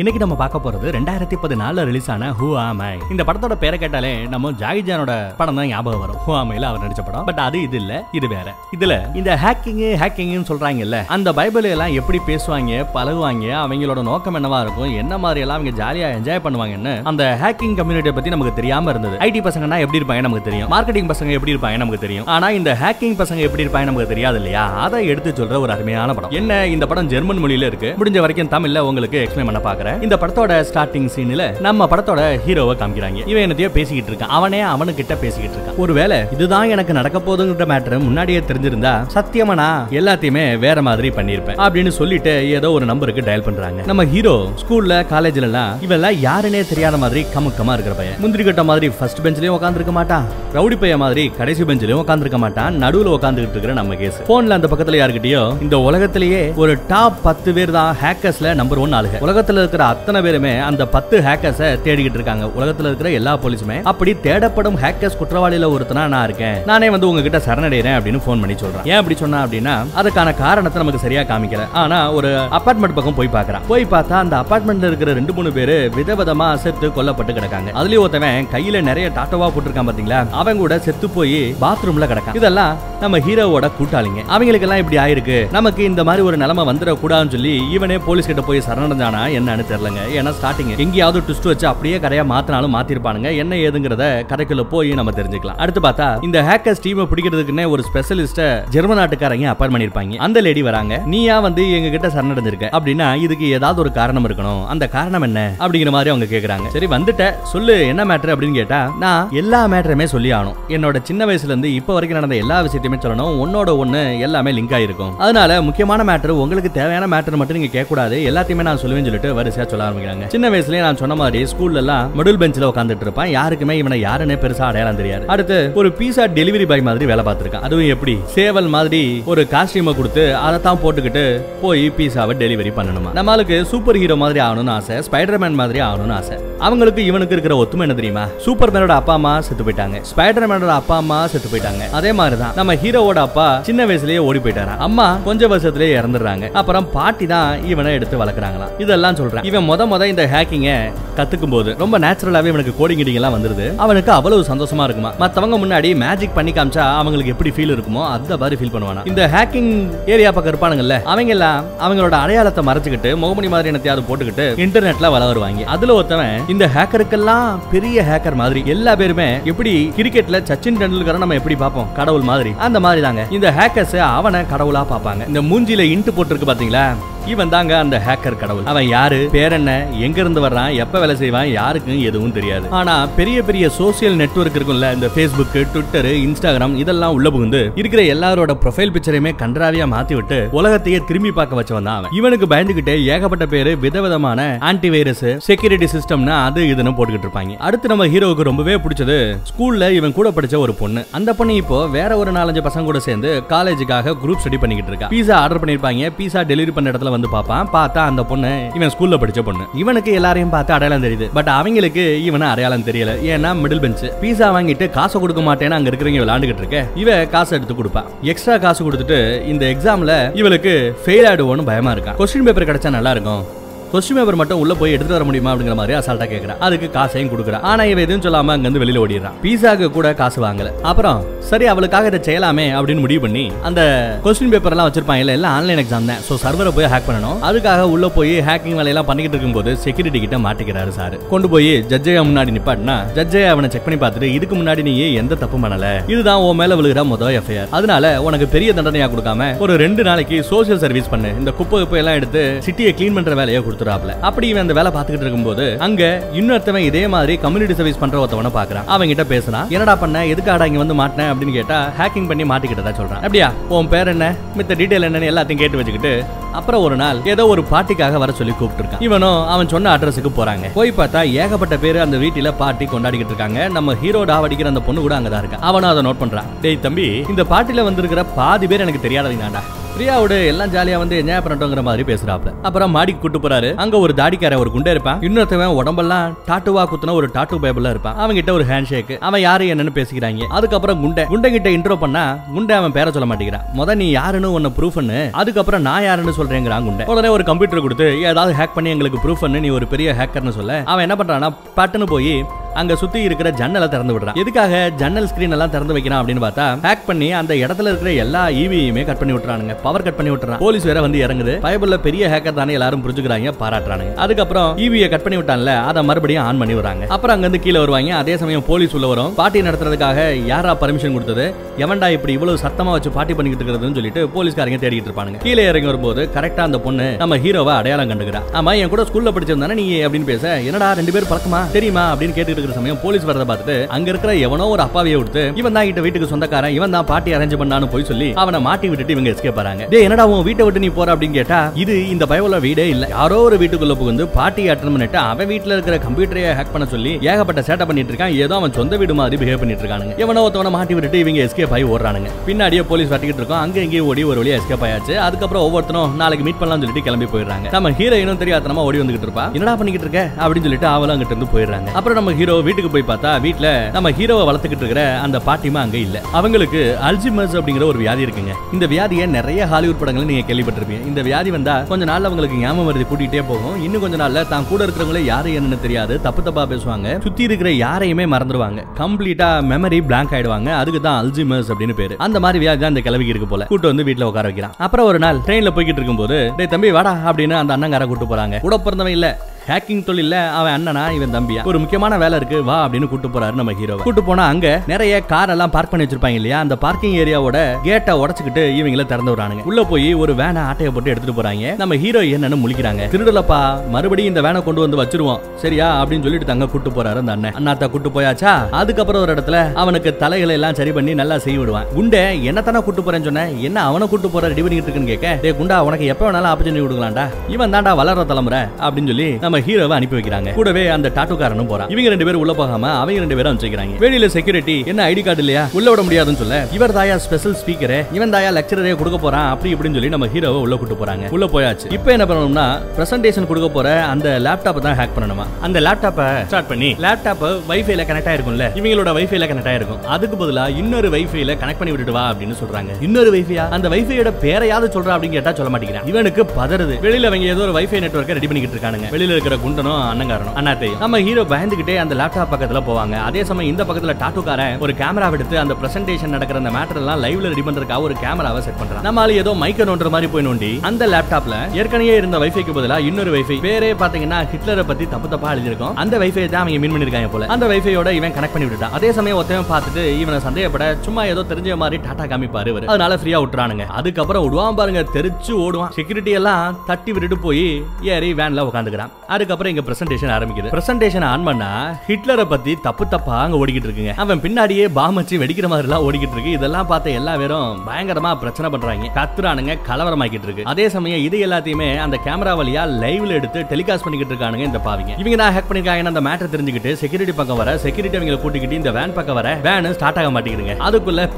இன்னைக்கு நம்ம பார்க்க போறது ரெண்டாயிரத்தி பதினாலுல ரிலீஸ் ஆன ஹூ ஆமை இந்த படத்தோட பேரை கேட்டாலே நம்ம ஜாகிஜானோட படம் தான் ஞாபகம் வரும். ஹூ ஆமையில அவர் நடிச்ச படம். பட் அது இது இல்ல இது வேற. இதுல இந்த ஹேக்கிங் ஹேக்கிங்னு சொல்றாங்கல்ல அந்த பைபிள் எல்லாம் எப்படி பேசுவாங்க பழகுவாங்க அவங்களோட நோக்கம் என்னவா இருக்கும் என்ன மாதிரி எல்லாம் அவங்க ஜாலியா என்ஜாய் பண்ணுவாங்கன்னு அந்த ஹேக்கிங் கம்யூனிட்டியை பத்தி நமக்கு தெரியாம இருந்தது. ஐடி பசங்கன்னா எப்படி இருப்பாங்க நமக்கு தெரியும். மார்க்கெட்டிங் பசங்க எப்படி இருப்பாங்க நமக்கு தெரியும். ஆனா இந்த ஹேக்கிங் பசங்க எப்படி இருப்பாங்க நமக்கு தெரியாது இல்லையா? அதை எடுத்து சொல்ற ஒரு அருமையான படம். என்ன இந்த படம் ஜெர்மன் மொழியில இருக்கு. முடிஞ்ச வரைக்கும் தமிழ்ல உங்களுக்கு எக்ஸ்பிளைன் பண்ண பாக்குறேன். இந்த படத்தோட ஸ்டார்டிங் சீன்ல நம்ம படத்தோட ஹீரோவை காமிக்கிறாங்க. இவன் என்னத்தையோ பேசிக்கிட்டு இருக்கான். அவனே அவனுக்கிட்ட பேசிக்கிட்டு இருக்கான். ஒருவேளை இதுதான் எனக்கு நடக்க போதுங்கிற மேட்டர் முன்னாடியே தெரிஞ்சிருந்தா சத்தியமா நான் எல்லாத்தையுமே வேற மாதிரி பண்ணிருப்பேன் அப்படின்னு சொல்லிட்டு ஏதோ ஒரு நம்பருக்கு டயல் பண்றாங்க. நம்ம ஹீரோ ஸ்கூல்ல காலேஜ்ல எல்லாம் இவெல்லாம் யாருன்னே தெரியாத மாதிரி கமுக்கமா இருக்கிற பையன். முந்திரி கட்ட மாதிரி ஃபர்ஸ்ட் பெஞ்ச்லயும் உட்காந்துருக்க மாட்டான். ரவுடி பையன் மாதிரி கடைசி பெஞ்ச்லயும் உட்காந்துருக்க மாட்டான். நடுவுல உட்காந்துக்கிட்டு இருக்கிற நம்ம கேஸ் போன்ல அந்த பக்கத்துல யாருக்கிட்டயோ இந்த உலகத்திலேயே ஒரு டாப் பத்து பேர் தான் ஹேக்கர்ஸ்ல நம்பர் ஒன் ஆளுங்க. உலகத்துல இருக்கிற அத்தனை பேருமே அந்த பத்து ஹேக்கர்ஸை தேடிக்கிட்டு இருக்காங்க. உலகத்துல இருக்கிற எல்லா போலீஸுமே அப்படி தேடப்படும் ஹேக்கர்ஸ் குற்றவாளியில ஒருத்தனா நான் இருக்கேன். நானே வந்து உங்ககிட்ட சரணடைறேன் அப்படின்னு போன் பண்ணி சொல்றேன். ஏன் அப்படி சொன்னா அப்படின்னா அதுக்கான காரணத்தை நமக்கு சரியா காமிக்கல. ஆனா ஒரு அபார்ட்மெண்ட் பக்கம் போய் பாக்குறான் போய் பார்த்தா அந்த அபார்ட்மெண்ட்ல இருக்கிற ரெண்டு மூணு பேரு விதவிதமா செத்து கொல்லப்பட்டு கிடக்காங்க. அதுலயும் ஒருத்தவன் கையில நிறைய டாட்டோவா போட்டிருக்கான் பாத்தீங்களா? அவன் கூட செத்து போய் பாத்ரூம்ல கிடக்கான். இதெல்லாம் நம்ம ஹீரோவோட கூட்டாளிங்க. அவங்களுக்கு எல்லாம் இப்படி ஆயிருக்கு. நமக்கு இந்த மாதிரி ஒரு நிலைமை வந்துட கூடாதுன்னு சொல்லி இவனே போலீஸ் கிட்ட போய் சரணடைஞ்சானா என்னன்னு தெரியலங்க. ஏன்னா ஸ்டார்டிங் எங்கேயாவது ட்விஸ்ட் வச்சு அப்படியே கதையா மாத்தினாலும் மாத்திருப்பானுங்க. என்ன ஏதுங்கிறத கதைக்குள்ள போய் நம்ம தெரிஞ்சுக்கலாம். அடுத்து பார்த்தா இந்த ஹேக்கர்ஸ் டீமை பிடிக்கிறதுக்குன்னே ஒரு ஸ்பெஷலிஸ்ட ஜெர்மன் நாட்டுக்காரங்க அப்பாயின் பண்ணிருப்பாங்க அந்த லேடி வராங்க. நீயா வந்து எங்க கிட்ட சரணடைஞ்சிருக்க? அப்படின்னா இதுக்கு ஏதாவது ஒரு காரணம் இருக்கணும். அந்த காரணம் என்ன? அப்படிங்கிற மாதிரி அவங்க கேக்குறாங்க. சரி வந்துட்ட. சொல்லு. என்ன மேட்டர் அப்படின்னு கேட்டா நான் எல்லா மேட்டருமே சொல்லி ஆகணும். என்னோட சின்ன வயசுல இருந்து இப்ப வரைக்கும் நடந்த எல்லா விஷயத்தையுமே சொல்லணும். ஒன்னோட ஒண்ணு எல்லாமே லிங்க் ஆயிருக்கும். அதனால முக்கியமான மேட்டர் உங்களுக்கு தேவையான மேட்டர் மட்டும் நீங்க கேட்க கூடாது எல்லாத்தையுமே நான் சொல்லுவேன்னு சொல்லிட்டு வரிசையா சொல்ல ஆரம்பிக்கிறாங்க. சின்ன வயசுலயே நான் சொன்ன மாதிரி ஸ்கூல்ல எல்லாம் மிடில் பெஞ்சில் உட்காந்துட்டு இருப்பான். யாருக்குமே இவனை யாருன்னு பெருசா அடையாளம் தெரியாது. அடுத்து ஒரு பீஸா டெலிவரி பாய் மாதிரி வேலை பார்த்திருக்கான். அதுவும் எப்படி? சேவல் மாதிரி ஒரு காஸ்டியூமை கொடுத்து அதை தான் போட்டுக்கிட்டு போய் பீஸாவை டெலிவரி பண்ணணுமா? நம்மளுக்கு சூப்பர் ஹீரோ மாதிரி ஆகணும்னு ஆசை ஸ்பைடர்மேன் மாதிரி ஆகணும்னு ஆசை. அவங்களுக்கு இவனுக்கு இருக்கிற ஒத்துமை என்ன தெரியுமா? சூப்பர் மேனோட அப்பா அம்மா செத்து போயிட்டாங்க. ஸ்பைடர் மேனோட அப்பா அம்மா செத்து போயிட்டாங்க. அதே மாதிரிதான் நம்ம ஹீரோவோட அப்பா சின்ன வயசுலயே ஓடி போயிட்டாராம். அம்மா கொஞ்ச வருஷத்துலயே இறந்துடுறாங்க. அப்புறம் பாட்டி தான் இவனை எடுத்து வளர்க்குறாங்களாம். இதெல்லாம் பார்க்குறேன் இவன் முத மொத இந்த ஹேக்கிங்கை கத்துக்கும் போது ரொம்ப நேச்சுரலாவே இவனுக்கு கோடிங் கிடிங் எல்லாம் வந்துருது. அவனுக்கு அவ்வளவு சந்தோஷமா இருக்குமா? மத்தவங்க முன்னாடி மேஜிக் பண்ணி காமிச்சா அவங்களுக்கு எப்படி ஃபீல் இருக்குமோ அந்த மாதிரி ஃபீல் பண்ணுவானா. இந்த ஹேக்கிங் ஏரியா பக்கம் இருப்பானுங்கல்ல அவங்க எல்லாம் அவங்களோட அடையாளத்தை மறைச்சிக்கிட்டு முகமணி மாதிரி என்னத்தையாவது போட்டுக்கிட்டு இன்டர்நெட்ல வள வருவாங்க அதுல ஒருத்தவன் இந்த ஹேக்கருக்கெல்லாம் பெரிய ஹேக்கர் மாதிரி எல்லா பேருமே எப்படி கிரிக்கெட்ல சச்சின் டெண்டுல்கரை நம்ம எப்படி பார்ப்போம்? கடவுள் மாதிரி. அந்த மாதிரி தாங்க. இந்த ஹேக்கர்ஸ் அவனை கடவுளா பார்ப்பாங்க. இந்த மூஞ்சில இன்ட்டு போட்டிருக்கு பாத்தீங்களா? இவன் தாங்க அந்த ஹேக்கர் கடவுள். அவன் யாரு? பேர் என்ன எங்க இருந்து வர்றான் எப்ப வேலை செய்வான் யாருக்கும் எதுவும் தெரியாது. ஆனா பெரிய பெரிய சோசியல் நெட்வொர்க் இருக்கும்ல இந்த பேஸ்புக் ட்விட்டர் இன்ஸ்டாகிராம் இதெல்லாம் உள்ள புகுந்து இருக்கிற எல்லாரோட ப்ரொஃபைல் பிக்சரையுமே கன்றாவியா மாத்தி விட்டு உலகத்தையே திரும்பி பார்க்க வச்சவன் தான் இவனுக்கு பயந்துகிட்டே ஏகப்பட்ட பேரு விதவிதமான ஆன்டி வைரஸ் செக்யூரிட்டி சிஸ்டம்னு அது இதுன்னு போட்டுக்கிட்டு இருப்பாங்க. அடுத்து நம்ம ஹீரோவுக்கு ரொம்பவே பிடிச்சது ஸ்கூல்ல இவன் கூட படிச்ச ஒரு பொண்ணு. அந்த பொண்ணு இப்போ வேற ஒரு நாலஞ்சு பசங்க கூட சேர்ந்து காலேஜுக்காக குரூப் ஸ்டடி பண்ணிக்கிட்டு இருக்கா. பீஸா ஆர்டர் பண்ணிருப்பாங்க பீஸா டெலிவரி பண்ண இடத்துல வந்து பார்ப்பான். பார்த்தா அந்த பொண்ணு இவன் ஸ்கூல்ல படிச்ச பொண்ணு. இவனுக்கு எல்லாரையும் பார்த்து அடையாளம் தெரியுது. பட் அவங்களுக்கு இவனை அடையாளம் தெரியல. ஏன்னா மிடில் பெஞ்ச் பீஸா வாங்கிட்டு காசு கொடுக்க மாட்டேன்னு அங்க இருக்கிறவங்க விளையாண்டுகிட்டு இருக்க. இவ காசு எடுத்து கொடுப்பா. எக்ஸ்ட்ரா காசு கொடுத்துட்டு இந்த எக்ஸாம்ல இவளுக்கு ஃபெயில் ஆயிடுவோன்னு பயமா இருக்கான் கொஸ்டின் பேப்பர் கிடைச்சா நல்லா இருக்கும். கொஸ்டின் பேப்பர் மட்டும் உள்ள போய் எடுத்துட்டு வர முடியுமா அப்படிங்கிற மாதிரி அசால்ட்டா கேக்குறான் அதுக்கு காசையும் கொடுக்குறான் ஆனா இவன் எதுவும் சொல்லாம அங்க இருந்து வெளியில ஓடிடுறான் பீஸாக்கு கூட காசு வாங்கல. அப்புறம் சரி அவளுக்காக இதை செய்யலாமே அப்படின்னு முடிவு பண்ணி அந்த கொஸ்டின் பேப்பர் எல்லாம் வச்சிருப்பாங்க இல்ல எல்லாம் ஆன்லைன் எக்ஸாம் தான். சோ சர்வரை போய் ஹேக் பண்ணணும். அதுக்காக உள்ள போய் ஹேக்கிங் வேலையெல்லாம் பண்ணிக்கிட்டு இருக்கும்போது செக்யூரிட்டி கிட்ட மாட்டிக்கிறாரு சார் கொண்டு போய் ஜட்ஜையா முன்னாடி நிப்பாட்டினா ஜட்ஜையா அவனை செக் பண்ணி பார்த்துட்டு இதுக்கு முன்னாடி நீ எந்த தப்பு பண்ணல? இதுதான் உன் மேல விழுகிற முதல் எஃப்ஐஆர் அதனால உனக்கு பெரிய தண்டனையா கொடுக்காம ஒரு ரெண்டு நாளைக்கு சோசியல் சர்வீஸ் பண்ணு. இந்த குப்பை குப்பை எல்லாம் எடுத்து சிட்டியை க்ளீன் பண்ற வேலையை கொடுத்துறாப்ல அப்படி இவன் அந்த வேலை பார்த்துக்கிட்டு இருக்கும்போது அங்க இன்னொருத்தவன் இதே மாதிரி கம்யூனிட்டி சர்வீஸ் பண்ற ஒருத்தவன பாக்குறான் அவன் கிட்ட பேசுறான் என்னடா பண்ண? எதுக்காடா இங்க வந்து மாட்டினேன் அப்படின்னு கேட்டா ஹேக்கிங் பண்ணி மாட்டிக்கிட்டதா சொல்றான். அப்படியா? உன் பேர் என்ன? மித்த டீடைல் என்னன்னு எல்லாத்தையும் கேட்டு வச்சுக்கிட்டு அப்புறம் ஒரு நாள் ஏதோ ஒரு பாட்டிக்காக வர சொல்லி கூப்பிட்டுருக்கான். இவனும் அவன் சொன்ன அட்ரஸுக்கு போறாங்க. போய் பார்த்தா ஏகப்பட்ட பேர் அந்த வீட்டில பாட்டி கொண்டாடிக்கிட்டு இருக்காங்க. நம்ம ஹீரோ டாவடிக்கிற அந்த பொண்ணு கூட அங்கதான் இருக்கா. அவனும் அதை நோட் பண்றான். டேய் தம்பி இந்த பாட்டில வந்திருக்கிற பாதி பேர் எனக்கு தெரியாதவங்க பிரியாவோட எல்லாம் ஜாலியா வந்து என்ஜாய் பண்ணட்டோங்கிற மாதிரி பேசுறாப்ல அப்புறம் மாடிக்கு கூட்டு போறாரு. அங்க ஒரு தாடிக்கார ஒரு குண்டை இருப்பான். இன்னொருத்தவன் உடம்பெல்லாம் டாட்டுவா குத்துன ஒரு டாட்டு பைபிளா இருப்பான். அவன் கிட்ட ஒரு ஹேண்ட் ஷேக் அவன் யாரு என்னன்னு பேசிக்கிறாங்க. அதுக்கப்புறம் குண்டை. குண்டை கிட்ட இன்ட்ரோ பண்ணா குண்டை அவன் பேர சொல்ல மாட்டேங்கிறான். முத நீ யாருன்னு உன்ன ப்ரூஃப் பண்ணு. அதுக்கப்புறம் நான் யாருன்னு சொல்றேங்கிறான் குண்டை. உடனே ஒரு கம்ப்யூட்டர் கொடுத்து ஏதாவது ஹேக் பண்ணி எங்களுக்கு ப்ரூஃப் பண்ணு. நீ ஒரு பெரிய ஹேக்கர்னு சொல்ல. அவன் என்ன பண்றான்னா பட்டுன்னு போய் அங்க சுத்தி இருக்கிற ஜன்னலை திறந்து விடுறான். எதுக்காக ஜன்னல் ஸ்கிரீன் எல்லாம் திறந்து வைக்கிறான் அப்படின்னு பார்த்தா ஹேக் பண்ணி அந்த இடத்துல இருக்கிற எல்லா e ஈவியுமே கட் பண்ணி விட்டுறானுங்க. பவர் கட் பண்ணி விட்டுறான். போலீஸ் வேற வந்து இறங்குது. பைபிள்ல பெரிய ஹேக்கர் தானே எல்லாரும் புரிஞ்சுக்கிறாங்க பாராட்டுறானுங்க. அதுக்கப்புறம் e ஈவியை கட் பண்ணி விட்டான்ல அதை மறுபடியும் ஆன் பண்ணி விடுறாங்க. அப்புறம் அங்க இருந்து கீழே வருவாங்க. அதே சமயம் போலீஸ் உள்ள வரும். பார்ட்டி நடத்துறதுக்காக யாரா பர்மிஷன் கொடுத்தது? எவன்டா இப்படி இவ்வளவு சத்தமா வச்சு பார்ட்டி பண்ணிக்கிட்டு இருக்கிறதுன்னு சொல்லிட்டு போலீஸ்காரங்க தேடிட்டு இருப்பானுங்க. கீழே இறங்கி வரும்போது கரெக்டா அந்த பொண்ணு நம்ம ஹீரோவை அடையாளம் கண்டுக்கிறா. ஆமா என் கூட ஸ்கூல்ல படிச்சிருந்தானே நீ அப்படின்னு பேச என்னடா ரெண்டு பேரும் பழக்கமா? தெரியுமா? அப்படின்னு கேட்டுட்டு இருக்கிற சமயம் போலீஸ் வரத பார்த்துட்டு அங்க இருக்கிற எவனோ ஒரு அப்பாவியை கொடுத்து இவன் தான் கிட்ட வீட்டுக்கு சொந்தக்காரன் இவன் தான் பாட்டி அரேஞ்ச் பண்ணான்னு போய் சொல்லி அவனை மாட்டி விட்டுட்டு இவங்க எஸ்கேப் போறாங்க டேய் என்னடா உன் வீட்டை விட்டு நீ போற அப்படின்னு கேட்டா இது இந்த பயவுல வீடே இல்ல. யாரோ ஒரு வீட்டுக்குள்ள புகுந்து பாட்டி அட்டன் பண்ணிட்டு அவன் வீட்டுல இருக்கிற கம்ப்யூட்டரையே ஹேக் பண்ண சொல்லி ஏகப்பட்ட சேட்டை பண்ணிட்டு இருக்கான். ஏதோ அவன் சொந்த வீடு மாதிரி பிஹேவ் பண்ணிட்டு இருக்கானுங்க. எவனோ ஒருத்தவனை மாட்டி விட்டுட்டு இவங்க எஸ்கேப் ஆகி ஓடுறானுங்க. பின்னாடியே போலீஸ் வட்டிக்கிட்டு இருக்கோம். அங்க இங்கேயும் ஓடி ஒரு வழியா எஸ்கேப் ஆயாச்சு. அதுக்கப்புறம் ஒவ்வொருத்தரும் நாளைக்கு மீட் பண்ணலாம்னு சொல்லிட்டு கிளம்பி போயிடுறாங்க. நம்ம ஹீரோயினும் தெரியாதனமா ஓடி வந்துகிட்டு இருப்பா. என்னடா பண்ணிக்கிட்டு இருக்க? அப்படின்னு சொல்லிட்டு அவளும் அங்கிட்டு இருந்து போயிடுறாங்க. அப்புறம் நம்ம ஹீரோ வீட்டுக்கு போய் பார்த்தா வீட்டுல நம்ம ஹீரோவை வளர்த்துக்கிட்டு இருக்கிற அந்த பாட்டிமா அங்க இல்ல. அவங்களுக்கு அல்ஜிமர்ஸ் அப்படிங்கிற ஒரு வியாதி இருக்குங்க. இந்த வியாதியை நிறைய ஹாலிவுட் படங்கள் நீங்க கேள்விப்பட்டிருப்பீங்க. இந்த வியாதி வந்தா கொஞ்ச நாள்ல அவங்களுக்கு ஞாபகம் வருது கூட்டிகிட்டே போகும். இன்னும் கொஞ்ச நாள்ல தான் கூட இருக்கிறவங்களே யாரு என்னன்னு தெரியாது. தப்பு தப்பா பேசுவாங்க. சுத்தி இருக்கிற யாரையுமே மறந்துடுவாங்க கம்ப்ளீட்டா மெமரி பிளாங்க் ஆயிடுவாங்க. அதுக்கு தான் அல்ஜிமர்ஸ் அப்படின்னு பேரு. அந்த மாதிரி வியாதி தான் இந்த கிளவிக்கு இருக்கு போல. கூட்டு வந்து வீட்டுல உட்கார வைக்கிறான். அப்புறம் ஒரு நாள் ட்ரெயின்ல போய்கிட்டு இருக்கும்போது டேய் தம்பி வாடா அப்படின்னு அந்த அண்ணங்கார கூட்டு போறாங்க. கூட பிறந்தவன் இல்ல. ஹேக்கிங் தொழில அவன் அண்ணனா இவன் தம்பியா? ஒரு முக்கியமான வேலை இருக்கு வா அப்படின்னு கூட்டு போறாரு நம்ம ஹீரோ கூட்டு போனா அங்க நிறைய கார் எல்லாம் பார்க் பண்ணி வச்சிருப்பாங்க இல்லையா? அந்த பார்க்கிங் ஏரியாவோட கேட்டை உடச்சுக்கிட்டு இவங்கள திறந்து விடுறாங்க உள்ள போய் ஒரு வேனை ஆட்டையை போட்டு எடுத்துட்டு போறாங்க. நம்ம ஹீரோ என்னன்னு முழிக்கிறாங்க. திருடலப்பா மறுபடியும் இந்த வேனை கொண்டு வந்து வச்சிருவோம். சரியா? அப்படின்னு சொல்லிட்டு தங்க கூட்டு போறாரு அந்த அண்ணன். அண்ணாத்தா கூட்டு போயாச்சா? அதுக்கப்புறம் ஒரு இடத்துல அவனுக்கு தலைகளை எல்லாம் சரி பண்ணி நல்லா செய்ய விடுவான். குண்டே என்ன தானே கூட்டு போறேன்னு சொன்னேன் என்ன அவனை கூட்டு போற ரெடி பண்ணிட்டு இருக்குன்னு கேட்க? டே குண்டா உனக்கு எப்ப வேணாலும் ஆப்பர்ச்சுனிட்டி கொடுக்கலாம்டா. இவன் தாண்டா வளர்ற தலைமுறை அப்படின்னு சொல்லி நம்ம ஹீரோவை அனுப்பி வைக்கிறாங்க. கூடவே அந்த டாட்டோக்காரனும் போறான். இவங்க ரெண்டு பேரும் உள்ள போகாம அவங்க ரெண்டு பேரும் அனுப்பிச்சிக்கிறாங்க. வெளியில செக்யூரிட்டி என்ன ஐடி கார்டு இல்லையா? உள்ள விட முடியாதுன்னு சொல்ல இவர் தாயா ஸ்பெஷல் ஸ்பீக்கர் இவன் தாயா லெக்சரரே கொடுக்க போறான் அப்படி இப்படின்னு சொல்லி நம்ம ஹீரோவை உள்ள கூட்டு போறாங்க. உள்ள போயாச்சு. இப்போ என்ன பண்ணணும்னா பிரசன்டேஷன் கொடுக்க போற அந்த லேப்டாப்பை தான் ஹேக் பண்ணணுமா? அந்த லேப்டாப்பை ஸ்டார்ட் பண்ணி லேப்டாப் வைஃபைல கனெக்ட் ஆயிருக்கும்ல? இவங்களோட வைஃபைல கனெக்ட் ஆயிருக்கும். அதுக்கு பதிலா இன்னொரு வைஃபைல கனெக்ட் பண்ணி விட்டுட்டு வா அப்படின்னு சொல்றாங்க. இன்னொரு வைஃபையா அந்த வைஃபையோட பேரையாவது சொல்றா அப்படின்னு கேட்டா சொல்ல மாட்டேங்கிறான். இவனுக்கு பதறது. வெளியில அவங்க ஏதோ ஒரு வைஃபை நெட்வொர்க்கை ரெடி பண்ணிக்கிட்டு இருக்கானுங்க. வெளியில இருக்க இருக்கிற குண்டனும் அண்ணங்காரனும் அண்ணாத்தையும். நம்ம ஹீரோ பயந்துகிட்டே அந்த லேப்டாப் பக்கத்துல போவாங்க. அதே சமயம் இந்த பக்கத்துல டாட்டுக்காரன் ஒரு கேமரா எடுத்து அந்த பிரசன்டேஷன் நடக்கிற அந்த மேட்டர் எல்லாம் லைவ்ல ரெடி பண்றதுக்காக ஒரு கேமராவை செட் பண்றான். நம்ம ஏதோ மைக்க நோண்டுற மாதிரி போய் நோண்டி அந்த லேப்டாப்ல ஏற்கனவே இருந்த வைஃபைக்கு பதிலா இன்னொரு வைஃபை பேரே பாத்தீங்கன்னா ஹிட்லரை பத்தி தப்பு தப்பா எழுதிருக்கும் அந்த வைஃபை தான் அவங்க மீன் பண்ணிருக்காங்க போல. அந்த வைஃபையோட இவன் கனெக்ட் பண்ணி விட்டுட்டான். அதே சமயம் ஒருத்தவன் பார்த்துட்டு இவனை சந்தேகப்பட சும்மா ஏதோ தெரிஞ்ச மாதிரி டாட்டா காமிப்பாரு இவர். அதனால ஃப்ரீயா விட்டுறானுங்க. அதுக்கப்புறம் விடுவான் பாருங்க தெரிச்சு ஓடுவான். செக்யூரிட்டி எல்லாம் தட்டி விட்டுட்டு போய் ஏறி வேன்ல உட்காந்துக்கிறான் அதுக்கப்புறம் இங்க பிரசன்டேஷன் ஆரம்பிக்குது. பிரசன்டேஷன் ஆன் பண்ணா ஹிட்லரை பத்தி தப்பு தப்பா அங்க ஓடிக்கிட்டு இருக்குங்க. அவன் பின்னாடியே பாம் வச்சு வெடிக்கிற மாதிரி எல்லாம் ஓடிக்கிட்டு இருக்கு. இதெல்லாம் பார்த்த எல்லா பேரும் பயங்கரமா பிரச்சனை பண்றாங்க. கத்துறானுங்க கலவரமாக்கிட்டு இருக்கு. அதே சமயம் இது எல்லாத்தையுமே அந்த கேமரா வழியா லைவ்ல எடுத்து டெலிகாஸ்ட் பண்ணிக்கிட்டு இருக்கானுங்க இந்த பாவிங்க. இவங்க தான் ஹேக் பண்ணிருக்காங்க அந்த மேட்டர் தெரிஞ்சுக்கிட்டு செக்யூரிட்டி பக்கம் வர செக்யூரிட்டி அவங்களை கூட்டிக்கிட்டு இந்த வேன் பக்கம் வர வேன் ஸ்டார்ட் ஆக மாட்டேங்குதுங்க. அதுக்குள்ள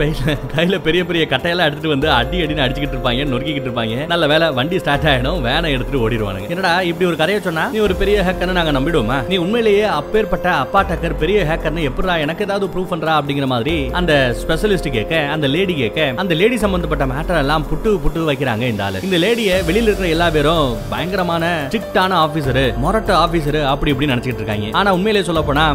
கையில பெரிய பெரிய கட்டையெல்லாம் எடுத்துட்டு வந்து அடி அடின்னு அடிச்சுக்கிட்டு இருப்பாங்க நொறுக்கிட்டு இருப்பாங்க. நல்ல வேலை வண்டி ஸ்டார்ட் ஆயிடும் வேனை எடுத்துட்டு ஓடிடுவானுங்க. என்னடா இப்படி ஒரு கதையை சொன்னா? ஒரு பெரிய ஹேக்கர்னு நாங்க நம்பிடுவோமா? நீ உண்மையிலேயே அப்பேற்பட்ட அப்பா டக்கர் பெரிய ஹேக்கர்னு எப்படிடா எனக்கு ஏதாவது ப்ரூவ் பண்றா அப்படிங்கிற மாதிரி அந்த ஸ்பெஷலிஸ்ட் கேட்க அந்த லேடி கேட்க அந்த லேடி சம்பந்தப்பட்ட மேட்டர் எல்லாம் புட்டு புட்டு வைக்கிறாங்க இந்த ஆளு. இந்த லேடிய வெளியில இருக்கிற எல்லா பேரும் பயங்கரமான ஸ்ட்ரிக்டான ஆபீசர் மொரட்ட ஆபீசர் அப்படி இப்படி நினைச்சிட்டு இருக்காங்க. ஆனா உண்மையிலேயே சொல்ல போனா